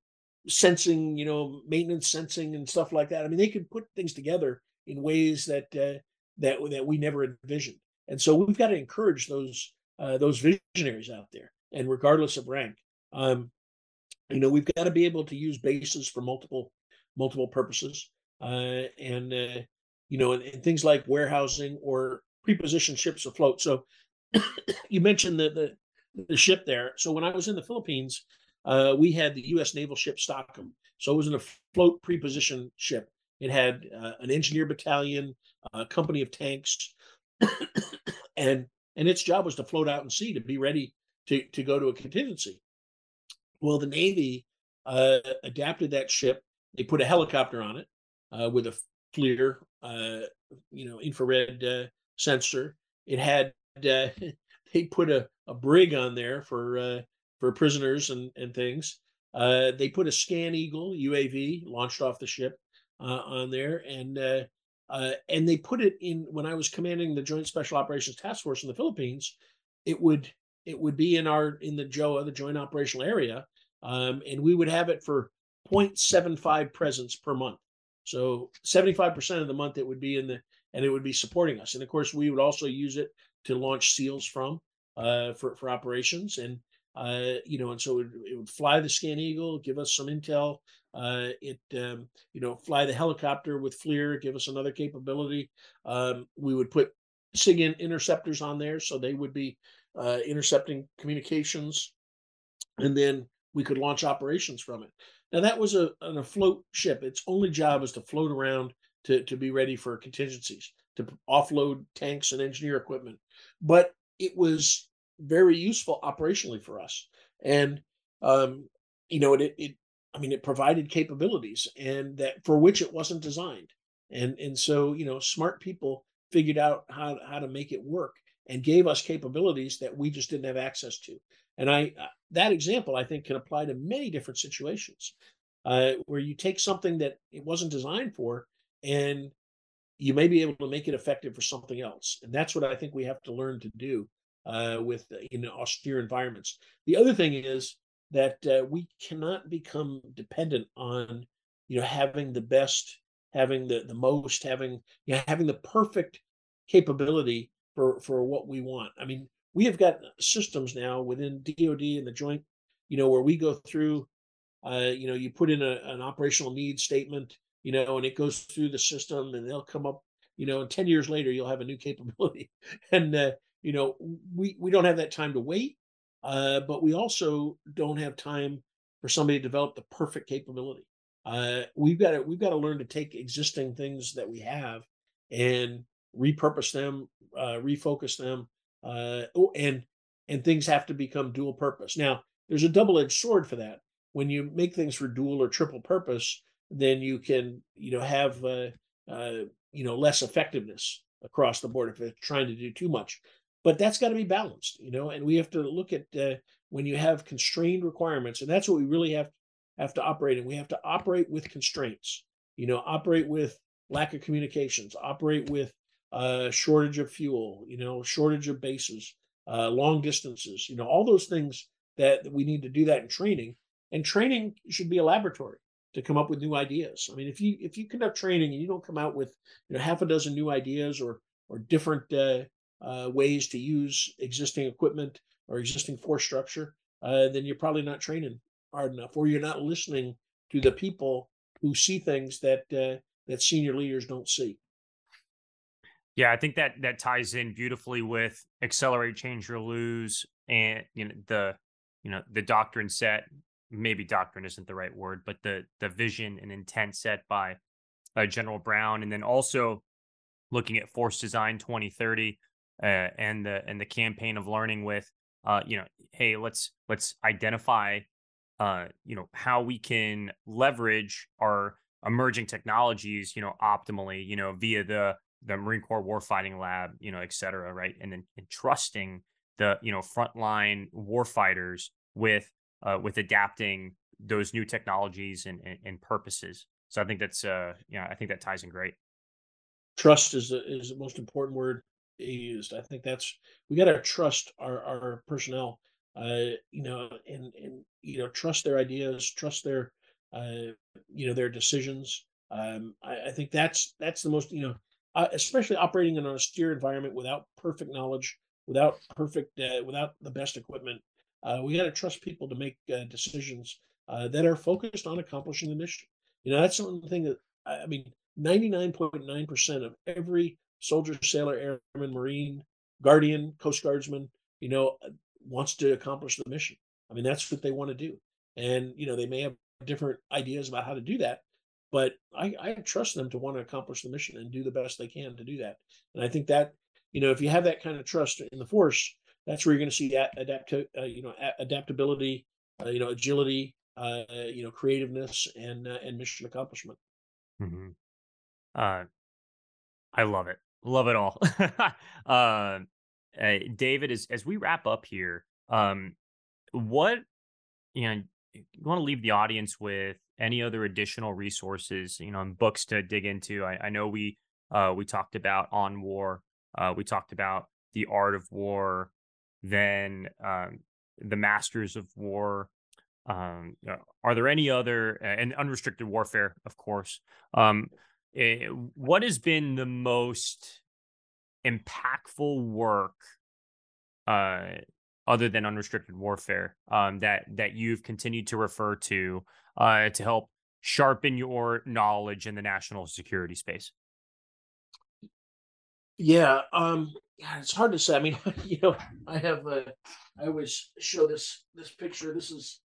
sensing, you know, maintenance sensing and stuff like that. I mean, they could put things together in ways that uh, that that we never envisioned. And so we've got to encourage those uh, those visionaries out there, and regardless of rank, um, you know, we've got to be able to use bases for multiple multiple purposes, uh, and uh, you know, and, and, things like warehousing or prepositioned ships afloat. So, you mentioned the, the the ship there. So when I was in the Philippines, uh, we had the U.S. naval ship Stockham. So it was an afloat prepositioned ship. It had uh, an engineer battalion, a company of tanks, and and its job was to float out and sea to be ready to to go to a contingency. Well, the Navy uh, adapted that ship. They put a helicopter on it uh, with a FLIR, uh, you know, infrared uh, sensor. It had uh, they put a, a brig on there for uh, for prisoners and and things. they put a Scan Eagle UAV launched off the ship on there, and uh, and they put it in when I was commanding the Joint Special Operations Task Force in the Philippines. It would it would be in our in the JOA, the Joint Operational Area, um, and we would have it for 0.75 presence per month. So 75% of the month it would be in the and it would be supporting us. And of course, we would also use it to launch SEALs from uh, for for operations. And uh, you know, and so it, it, would fly the Scan Eagle, give us some intel. Uh, it, um, you know, fly the helicopter with FLIR, give us another capability. Um, we would put SIGINT interceptors on there, so they would be uh, intercepting communications, and then we could launch operations from it. Now that was a an afloat ship. Its only job was to float around to to be ready for contingencies, to offload tanks and engineer equipment. But it was very useful operationally for us and um, you know, it, it I mean, it provided capabilities and that for which it wasn't designed. And and so, you know, smart people figured out how how to make it work and gave us capabilities that we just didn't have access to. And I uh, that example I think can apply to many different situations uh, where you take something that it wasn't designed for and you may be able to make it effective for something else. And that's what I think we have to learn to do uh, with uh, in austere environments. The other thing is that uh, we cannot become dependent on you know having the best having the the most having you know, having the perfect capability for for what we want i mean we have got systems now within dod and the joint you know where we go through uh you know you put in a, an operational need statement you know and it goes through the system and they'll come up you know and 10 years later you'll have a new capability and uh, you know we we don't have that time to wait uh, but we also don't have time for somebody to develop the perfect capability. Uh, we've got to we've got to learn to take existing things that we have and repurpose them, uh, refocus them, uh, oh, and and things have to become dual purpose. Now, there's a double edged sword for that. When you make things for dual or triple purpose, then you can you know have uh, uh, you know less effectiveness across the board if it's trying to do too much. But that's got to be balanced you know and we have to look at uh, when you have constrained requirements and that's what we really have have to operate in. We have to operate with constraints you know operate with lack of communications operate with uh shortage of fuel you know shortage of bases uh long distances you know all those things that we need to do that in training and training should be a laboratory to come up with new ideas i mean if you if you conduct training and you don't come out with you know half a dozen new ideas or or different uh, uh, ways to use existing equipment or existing force structure, uh, then you're probably not training hard enough, or you're not listening to the people who see things that uh, that senior leaders don't see. Yeah, I think that that ties in beautifully with accelerate, change, or lose, and you know the you know the doctrine set. Maybe doctrine isn't the right word, but the the vision and intent set by uh, General Brown, and then also looking at Force Design 2030, uh, and the and the campaign of learning with uh, you know hey let's let's identify uh, you know how we can leverage our emerging technologies you know optimally you know via the the Marine Corps Warfighting Lab you know et cetera right? And then entrusting the you know frontline warfighters with uh, with adapting those new technologies and, and, and purposes so I think that's uh you know I think that ties in great trust is the, is the most important word used. I think that's we got to trust our our personnel, uh, you know, and and you know trust their ideas, trust their, uh, you know, their decisions. Um, I, I think that's that's the most you know, uh, especially operating in an austere environment without perfect knowledge, without perfect, uh, without the best equipment. Uh, we got to trust people to make uh, decisions uh, that are focused on accomplishing the mission. You know, that's something that I mean, ninety nine point nine percent of every soldier, sailor, airman, marine, guardian, coast guardsman, you know, uh, wants to accomplish the mission. I mean, that's what they want to do. And, you know, they may have different ideas about how to do that, but I, I trust them to want to accomplish the mission and do the best they can to do that. And I think that, you know, if you have that kind of trust in the force, that's where you're going to see adapt, uh, you know, adaptability, uh, you know, agility, uh, you know, creativeness and uh, and mission accomplishment. Mm-hmm. Uh, I love it. Love it all. uh, David, as as we wrap up here, um, what you know, you want to leave the audience with any other additional resources, you know, and books to dig into. I, I know we uh, we talked about on war. Uh, we talked about the art of war, then um, the masters of war. Um, are there any other and unrestricted warfare, of course? Um, Eh, what has been the most impactful work uh, other than unrestricted warfare um, that that you've continued to refer to uh, to help sharpen your knowledge in the national security space? Yeah, um, yeah, it's hard to say. I mean, you know, I have uh, I always show this this picture. This is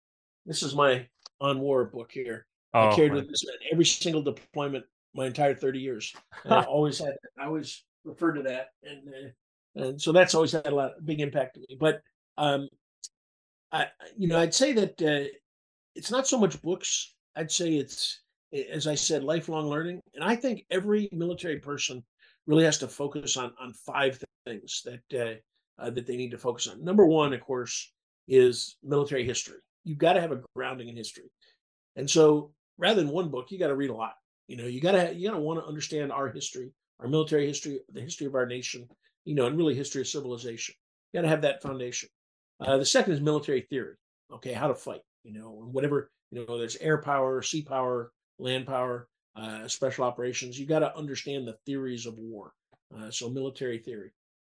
this is my on war book here. Oh, I carried with this every single deployment my entire 30 years. I always had, I always referred to that. And, uh, and so that's always had a lot, big impact to me. But um, I, you know, I'd say that uh, it's not so much books. I'd say it's, as I said, lifelong learning. And I think every military person really has to focus on on five things that uh, uh, that they need to focus on. Number one, of course, is military history. You've got to have a grounding in history, and so rather than one book, you got to read a lot. You know, you gotta you gotta want to understand our history, our military history, the history of our nation. You know, and really history of civilization. You got to have that foundation. Uh, the second is military theory. Okay, how to fight. You know, whatever you know. There's air power, sea power, land power, uh, special operations. You got to understand the theories of war. Uh, so military theory.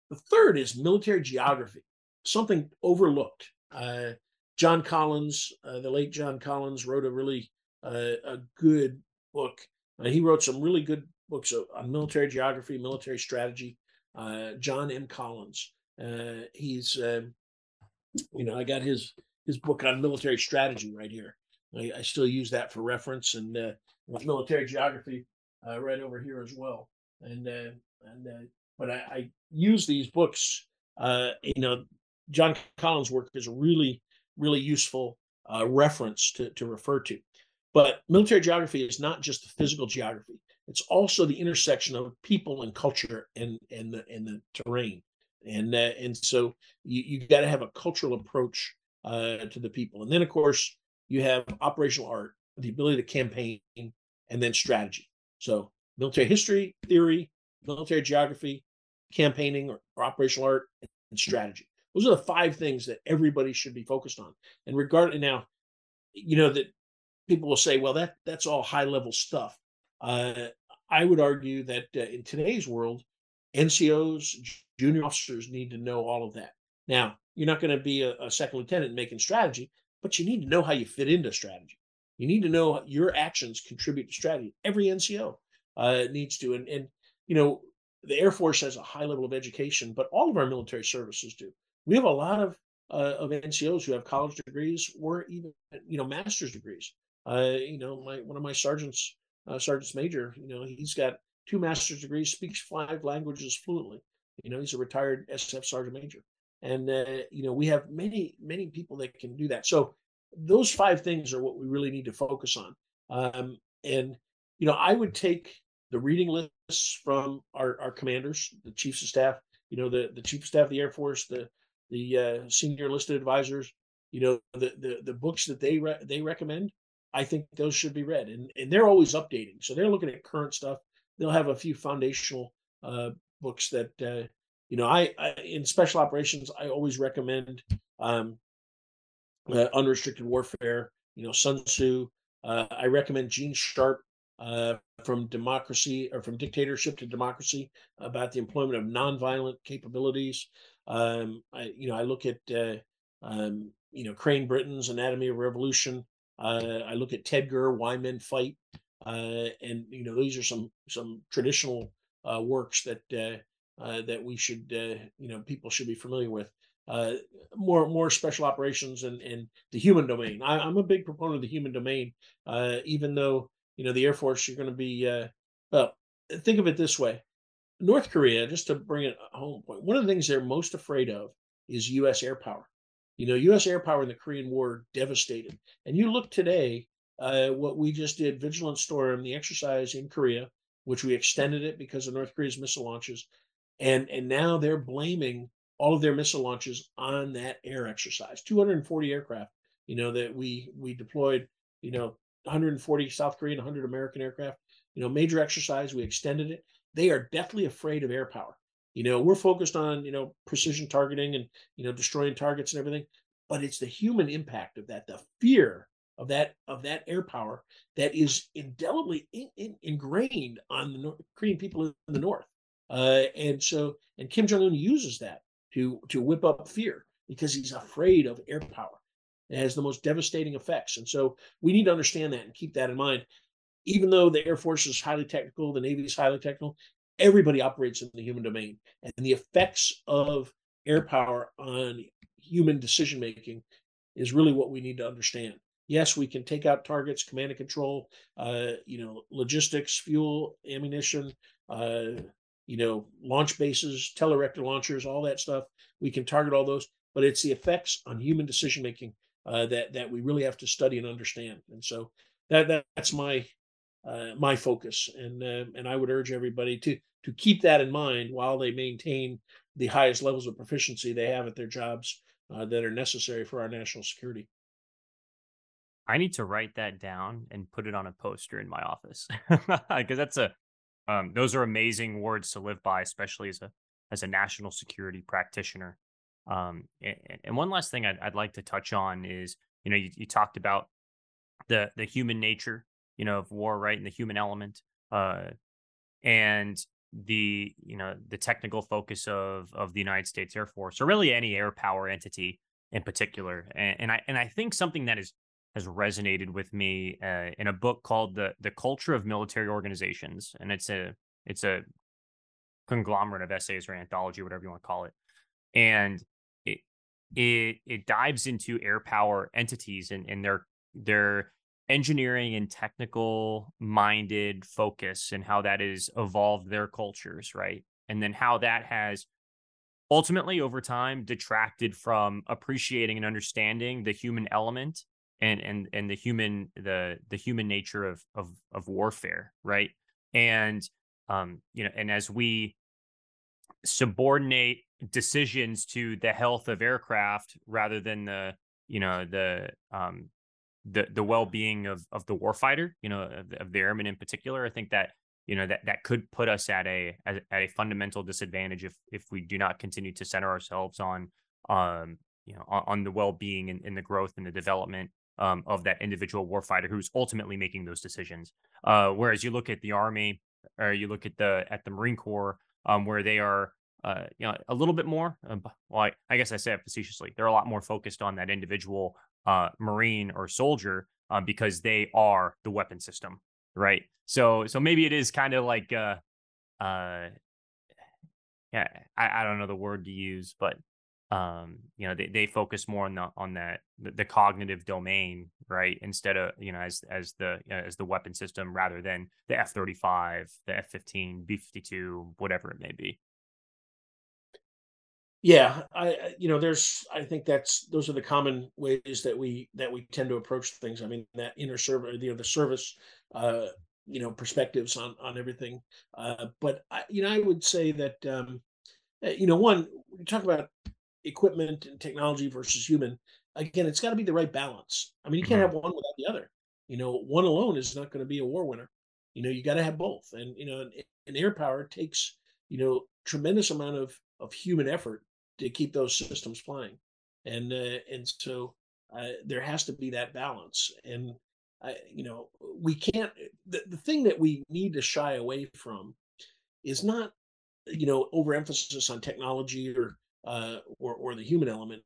The third is military geography, something overlooked. Uh, John Collins, uh, the late John Collins, wrote a really uh, a good book. Uh, he wrote some really good books on military geography, military strategy. John M. Collins. he's, um, you know, I got his his book on military strategy right here. I, I still use that for reference, and with military geography right over here as well. And and uh, but I, I, use these books. Uh, you know, John Collins' work is a really really useful uh, reference to to refer to. But military geography is not just the physical geography; it's also the intersection of people and culture and and the and the terrain. And uh, and so you you got to have a cultural approach uh, to the people. And then of course you have operational art, the ability to campaign, and then strategy. So military history, theory, military geography, campaigning, or, or operational art, and strategy. Those are the five things that everybody should be focused on. And regarding now, you know that people will say, well, that that's all high level stuff. Uh, I would argue that uh, in today's world, NCOs, junior officers need to know all of that. Now, you're not going to be a, a second lieutenant making strategy, but you need to know how you fit into strategy. You need to know your actions contribute to strategy. Every NCO uh, needs to, and, and you know, the Air Force has a high level of education, but all of our military services do. We have a lot of uh, of NCOs who have college degrees or even you know master's degrees. Uh, you know, my one of my sergeants, uh, sergeant's major, you know, he's got two master's degrees, speaks five languages fluently. You know, he's a retired SF sergeant major, and uh, you know, we have many many people that can do that. So those five things are what we really need to focus on. Um, and you know, I would take the reading lists from our, our commanders, the chiefs of staff, you know, the, the chief of staff of the Air Force, the the uh, senior enlisted advisors, you know, the the, the books that they re- they recommend. I think those should be read, and and they're always updating. So they're looking at current stuff. They'll have a few foundational uh, books that uh, you know. I, I, in special operations, I always recommend um, uh, unrestricted warfare. You know, Sun Tzu. Uh, I recommend Gene Sharp uh, from democracy or from dictatorship to democracy about the employment of nonviolent capabilities. Um, I, you know, I look at uh, um, you know Crane Brinton's Anatomy of Revolution. Uh, I look at Ted Gurr, Why Men Fight, uh, and you know these are some some traditional works that uh, that we should you know people should be familiar with. More more special operations and and the human domain. I, am a big proponent of the human domain, uh, even though you know, the Air Force, you're going to be, uh, well, think of it this way North Korea, just to bring it home one of the things they're most afraid of is U.S. air power. You know, U.S. air power in the Korean War devastated. And you look today, uh, what we just did, Vigilant Storm, the exercise in Korea, which we extended it because of North Korea's missile launches, and and now they're blaming all of their missile launches on that air exercise. 240 aircraft, you know, that we we deployed, you know, 140 South Korean, 100 American aircraft. You know, major exercise. We extended it. They are deathly afraid of air power. You know, we're focused on you know precision targeting and you know destroying targets and everything, but it's the human impact of that, the fear of that of that air power that is indelibly in, in, ingrained on the North, Korean people in the north. Uh, and so, and Kim Jong Un uses that to to whip up fear because he's afraid of air power. It has the most devastating effects. And so we need to understand that and keep that in mind. Even though the Air Force is highly technical, the Navy is highly technical, everybody operates in the human domain. And the effects of air power on human decision making is really what we need to understand. Yes, we can take out targets, command and control, uh, you know, logistics, fuel, ammunition, uh, you know, launch bases, telerector launchers, all that stuff. We can target all those but it's the effects on human decision making uh, that that we really have to study and understand. And so that, that that's my uh, my focus, and uh, and I would urge everybody to to keep that in mind while they maintain the highest levels of proficiency they have at their jobs uh, that are necessary for our national security. I need to write that down and put it on a poster in my office because that's a um, those are amazing words to live by, especially as a as a national security practitioner. Um, and, and, one last thing I'd, I'd, like to touch on is, you know, you, you, talked about the the human nature, you know, of war, right, and the human element, uh, and the you know the technical focus of of the United States Air Force, or really any air power entity in particular. And, and I and I think something that is has resonated with me uh, in a book called the the Culture of Military Organizations, and it's a it's a conglomerate of essays or anthology, whatever you want to call it, and it it it dives into air power entities and, and their their engineering and technical minded focus and how that has evolved their cultures, right? And then how that has ultimately over time detracted from appreciating and understanding the human element and and and the human the the human nature of of of warfare right? And um you know and as we subordinate decisions to the health of aircraft rather than the you know the um the the well-being of of the warfighter you know of, of the airmen in particular i think that you know that that could put us at a at, a fundamental disadvantage if if we do not continue to center ourselves on um you know on, on the well-being and, and the growth and the development um, of that individual warfighter who's ultimately making those decisions. Uh, whereas you look at the Army or you look at the at the Marine Corps, um, where they are uh, you know a little bit more. Uh, well, I, I, guess I say it facetiously. They're a lot more focused on that individual uh, Marine or soldier um, because they are the weapon system, right? So so maybe it is kind of like uh, uh, yeah, I, I don't know the word to use, but um you know they, they focus more on the on that the, the cognitive domain right instead of you know as as the you know, as the weapon system rather than the f-35 the f-15 b-52 whatever it may be. Yeah i you know there's i think that's those are the common ways that we that we tend to approach things. I mean that inner service you know the service uh you know perspectives on on everything uh but i you know i would say that um eh, you know one we talk about equipment and technology versus human again it's got to be the right balance. I mean you can't mm-hmm. have one without the other. You know one alone is not going to be a war winner. You know you got to have both. And you know in air power takes you know tremendous amount of of human effort to keep those systems flying. And uh, and so uh, there has to be that balance. And I, you know we can't the, the thing that we need to shy away from is not you know overemphasis on technology or uh, or or the human element.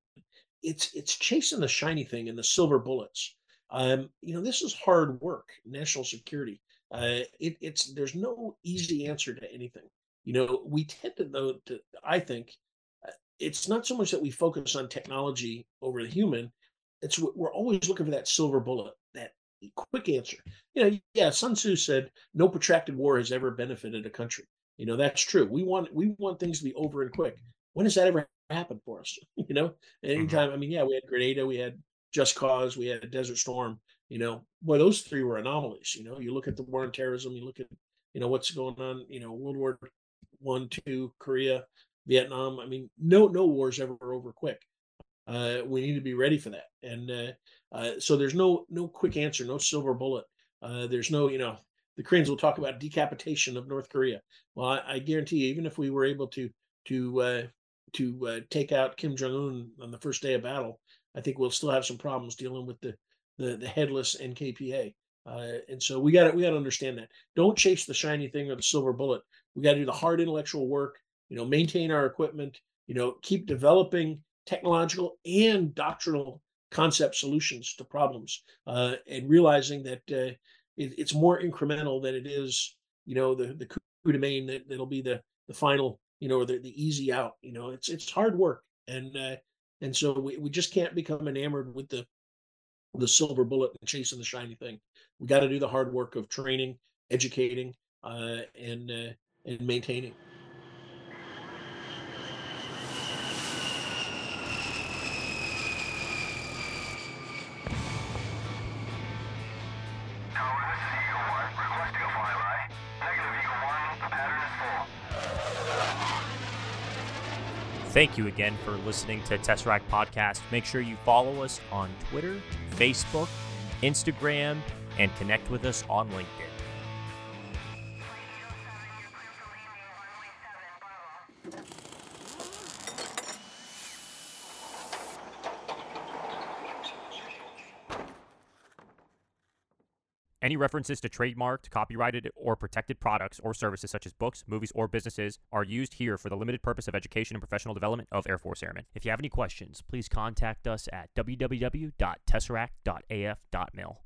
It's it's chasing the shiny thing and the silver bullets. Um, you know, this is hard work. National security. Uh, it, it's there's no easy answer to anything. You know, we tend to though to I think uh, it's not so much that we focus on technology over the human. It's we're always looking for that silver bullet, that quick answer. You know, yeah, Sun Tzu said no protracted war has ever benefited a country. You know, that's true. We want we want things to be over and quick when has that ever happened for us? you know, anytime. Mm-hmm. I mean, yeah, we had Grenada, we had Just Cause, we had Desert Storm. You know, boy, those three were anomalies. You know, you look at the war on terrorism, you look at you know what's going on. You know, World War One, Two, Korea, Vietnam. I mean, no no war's ever over quick. Uh, we need to be ready for that, and uh, uh, so there's no no quick answer, no silver bullet. Uh, there's no you know the Koreans will talk about decapitation of North Korea. Well, I, I guarantee you, even if we were able to to uh, to uh, take out Kim Jong Un on the first day of battle, I think we'll still have some problems dealing with the the, the headless NKPA. Uh, and so we got to we got to understand that. Don't chase the shiny thing or the silver bullet. We got to do the hard intellectual work. You know, maintain our equipment. You know, keep developing technological and doctrinal concept solutions to problems, uh, and realizing that uh, it, it's more incremental than it is. You know, the the coup de main that that'll be the the final you know, or the, the easy out. You know, it's it's hard work, and uh, and so we, we just can't become enamored with the the silver bullet and chasing the shiny thing. We got to do the hard work of training, educating, uh, and uh, and maintaining. Thank you again for listening to Tesseract Podcast. Make sure you follow us on Twitter, Facebook, Instagram, and connect with us on LinkedIn. Any references to trademarked, copyrighted, or protected products or services such as books, movies, or businesses are used here for the limited purpose of education and professional development of Air Force Airmen. If you have any questions, please contact us at www.tesseract.af.mil.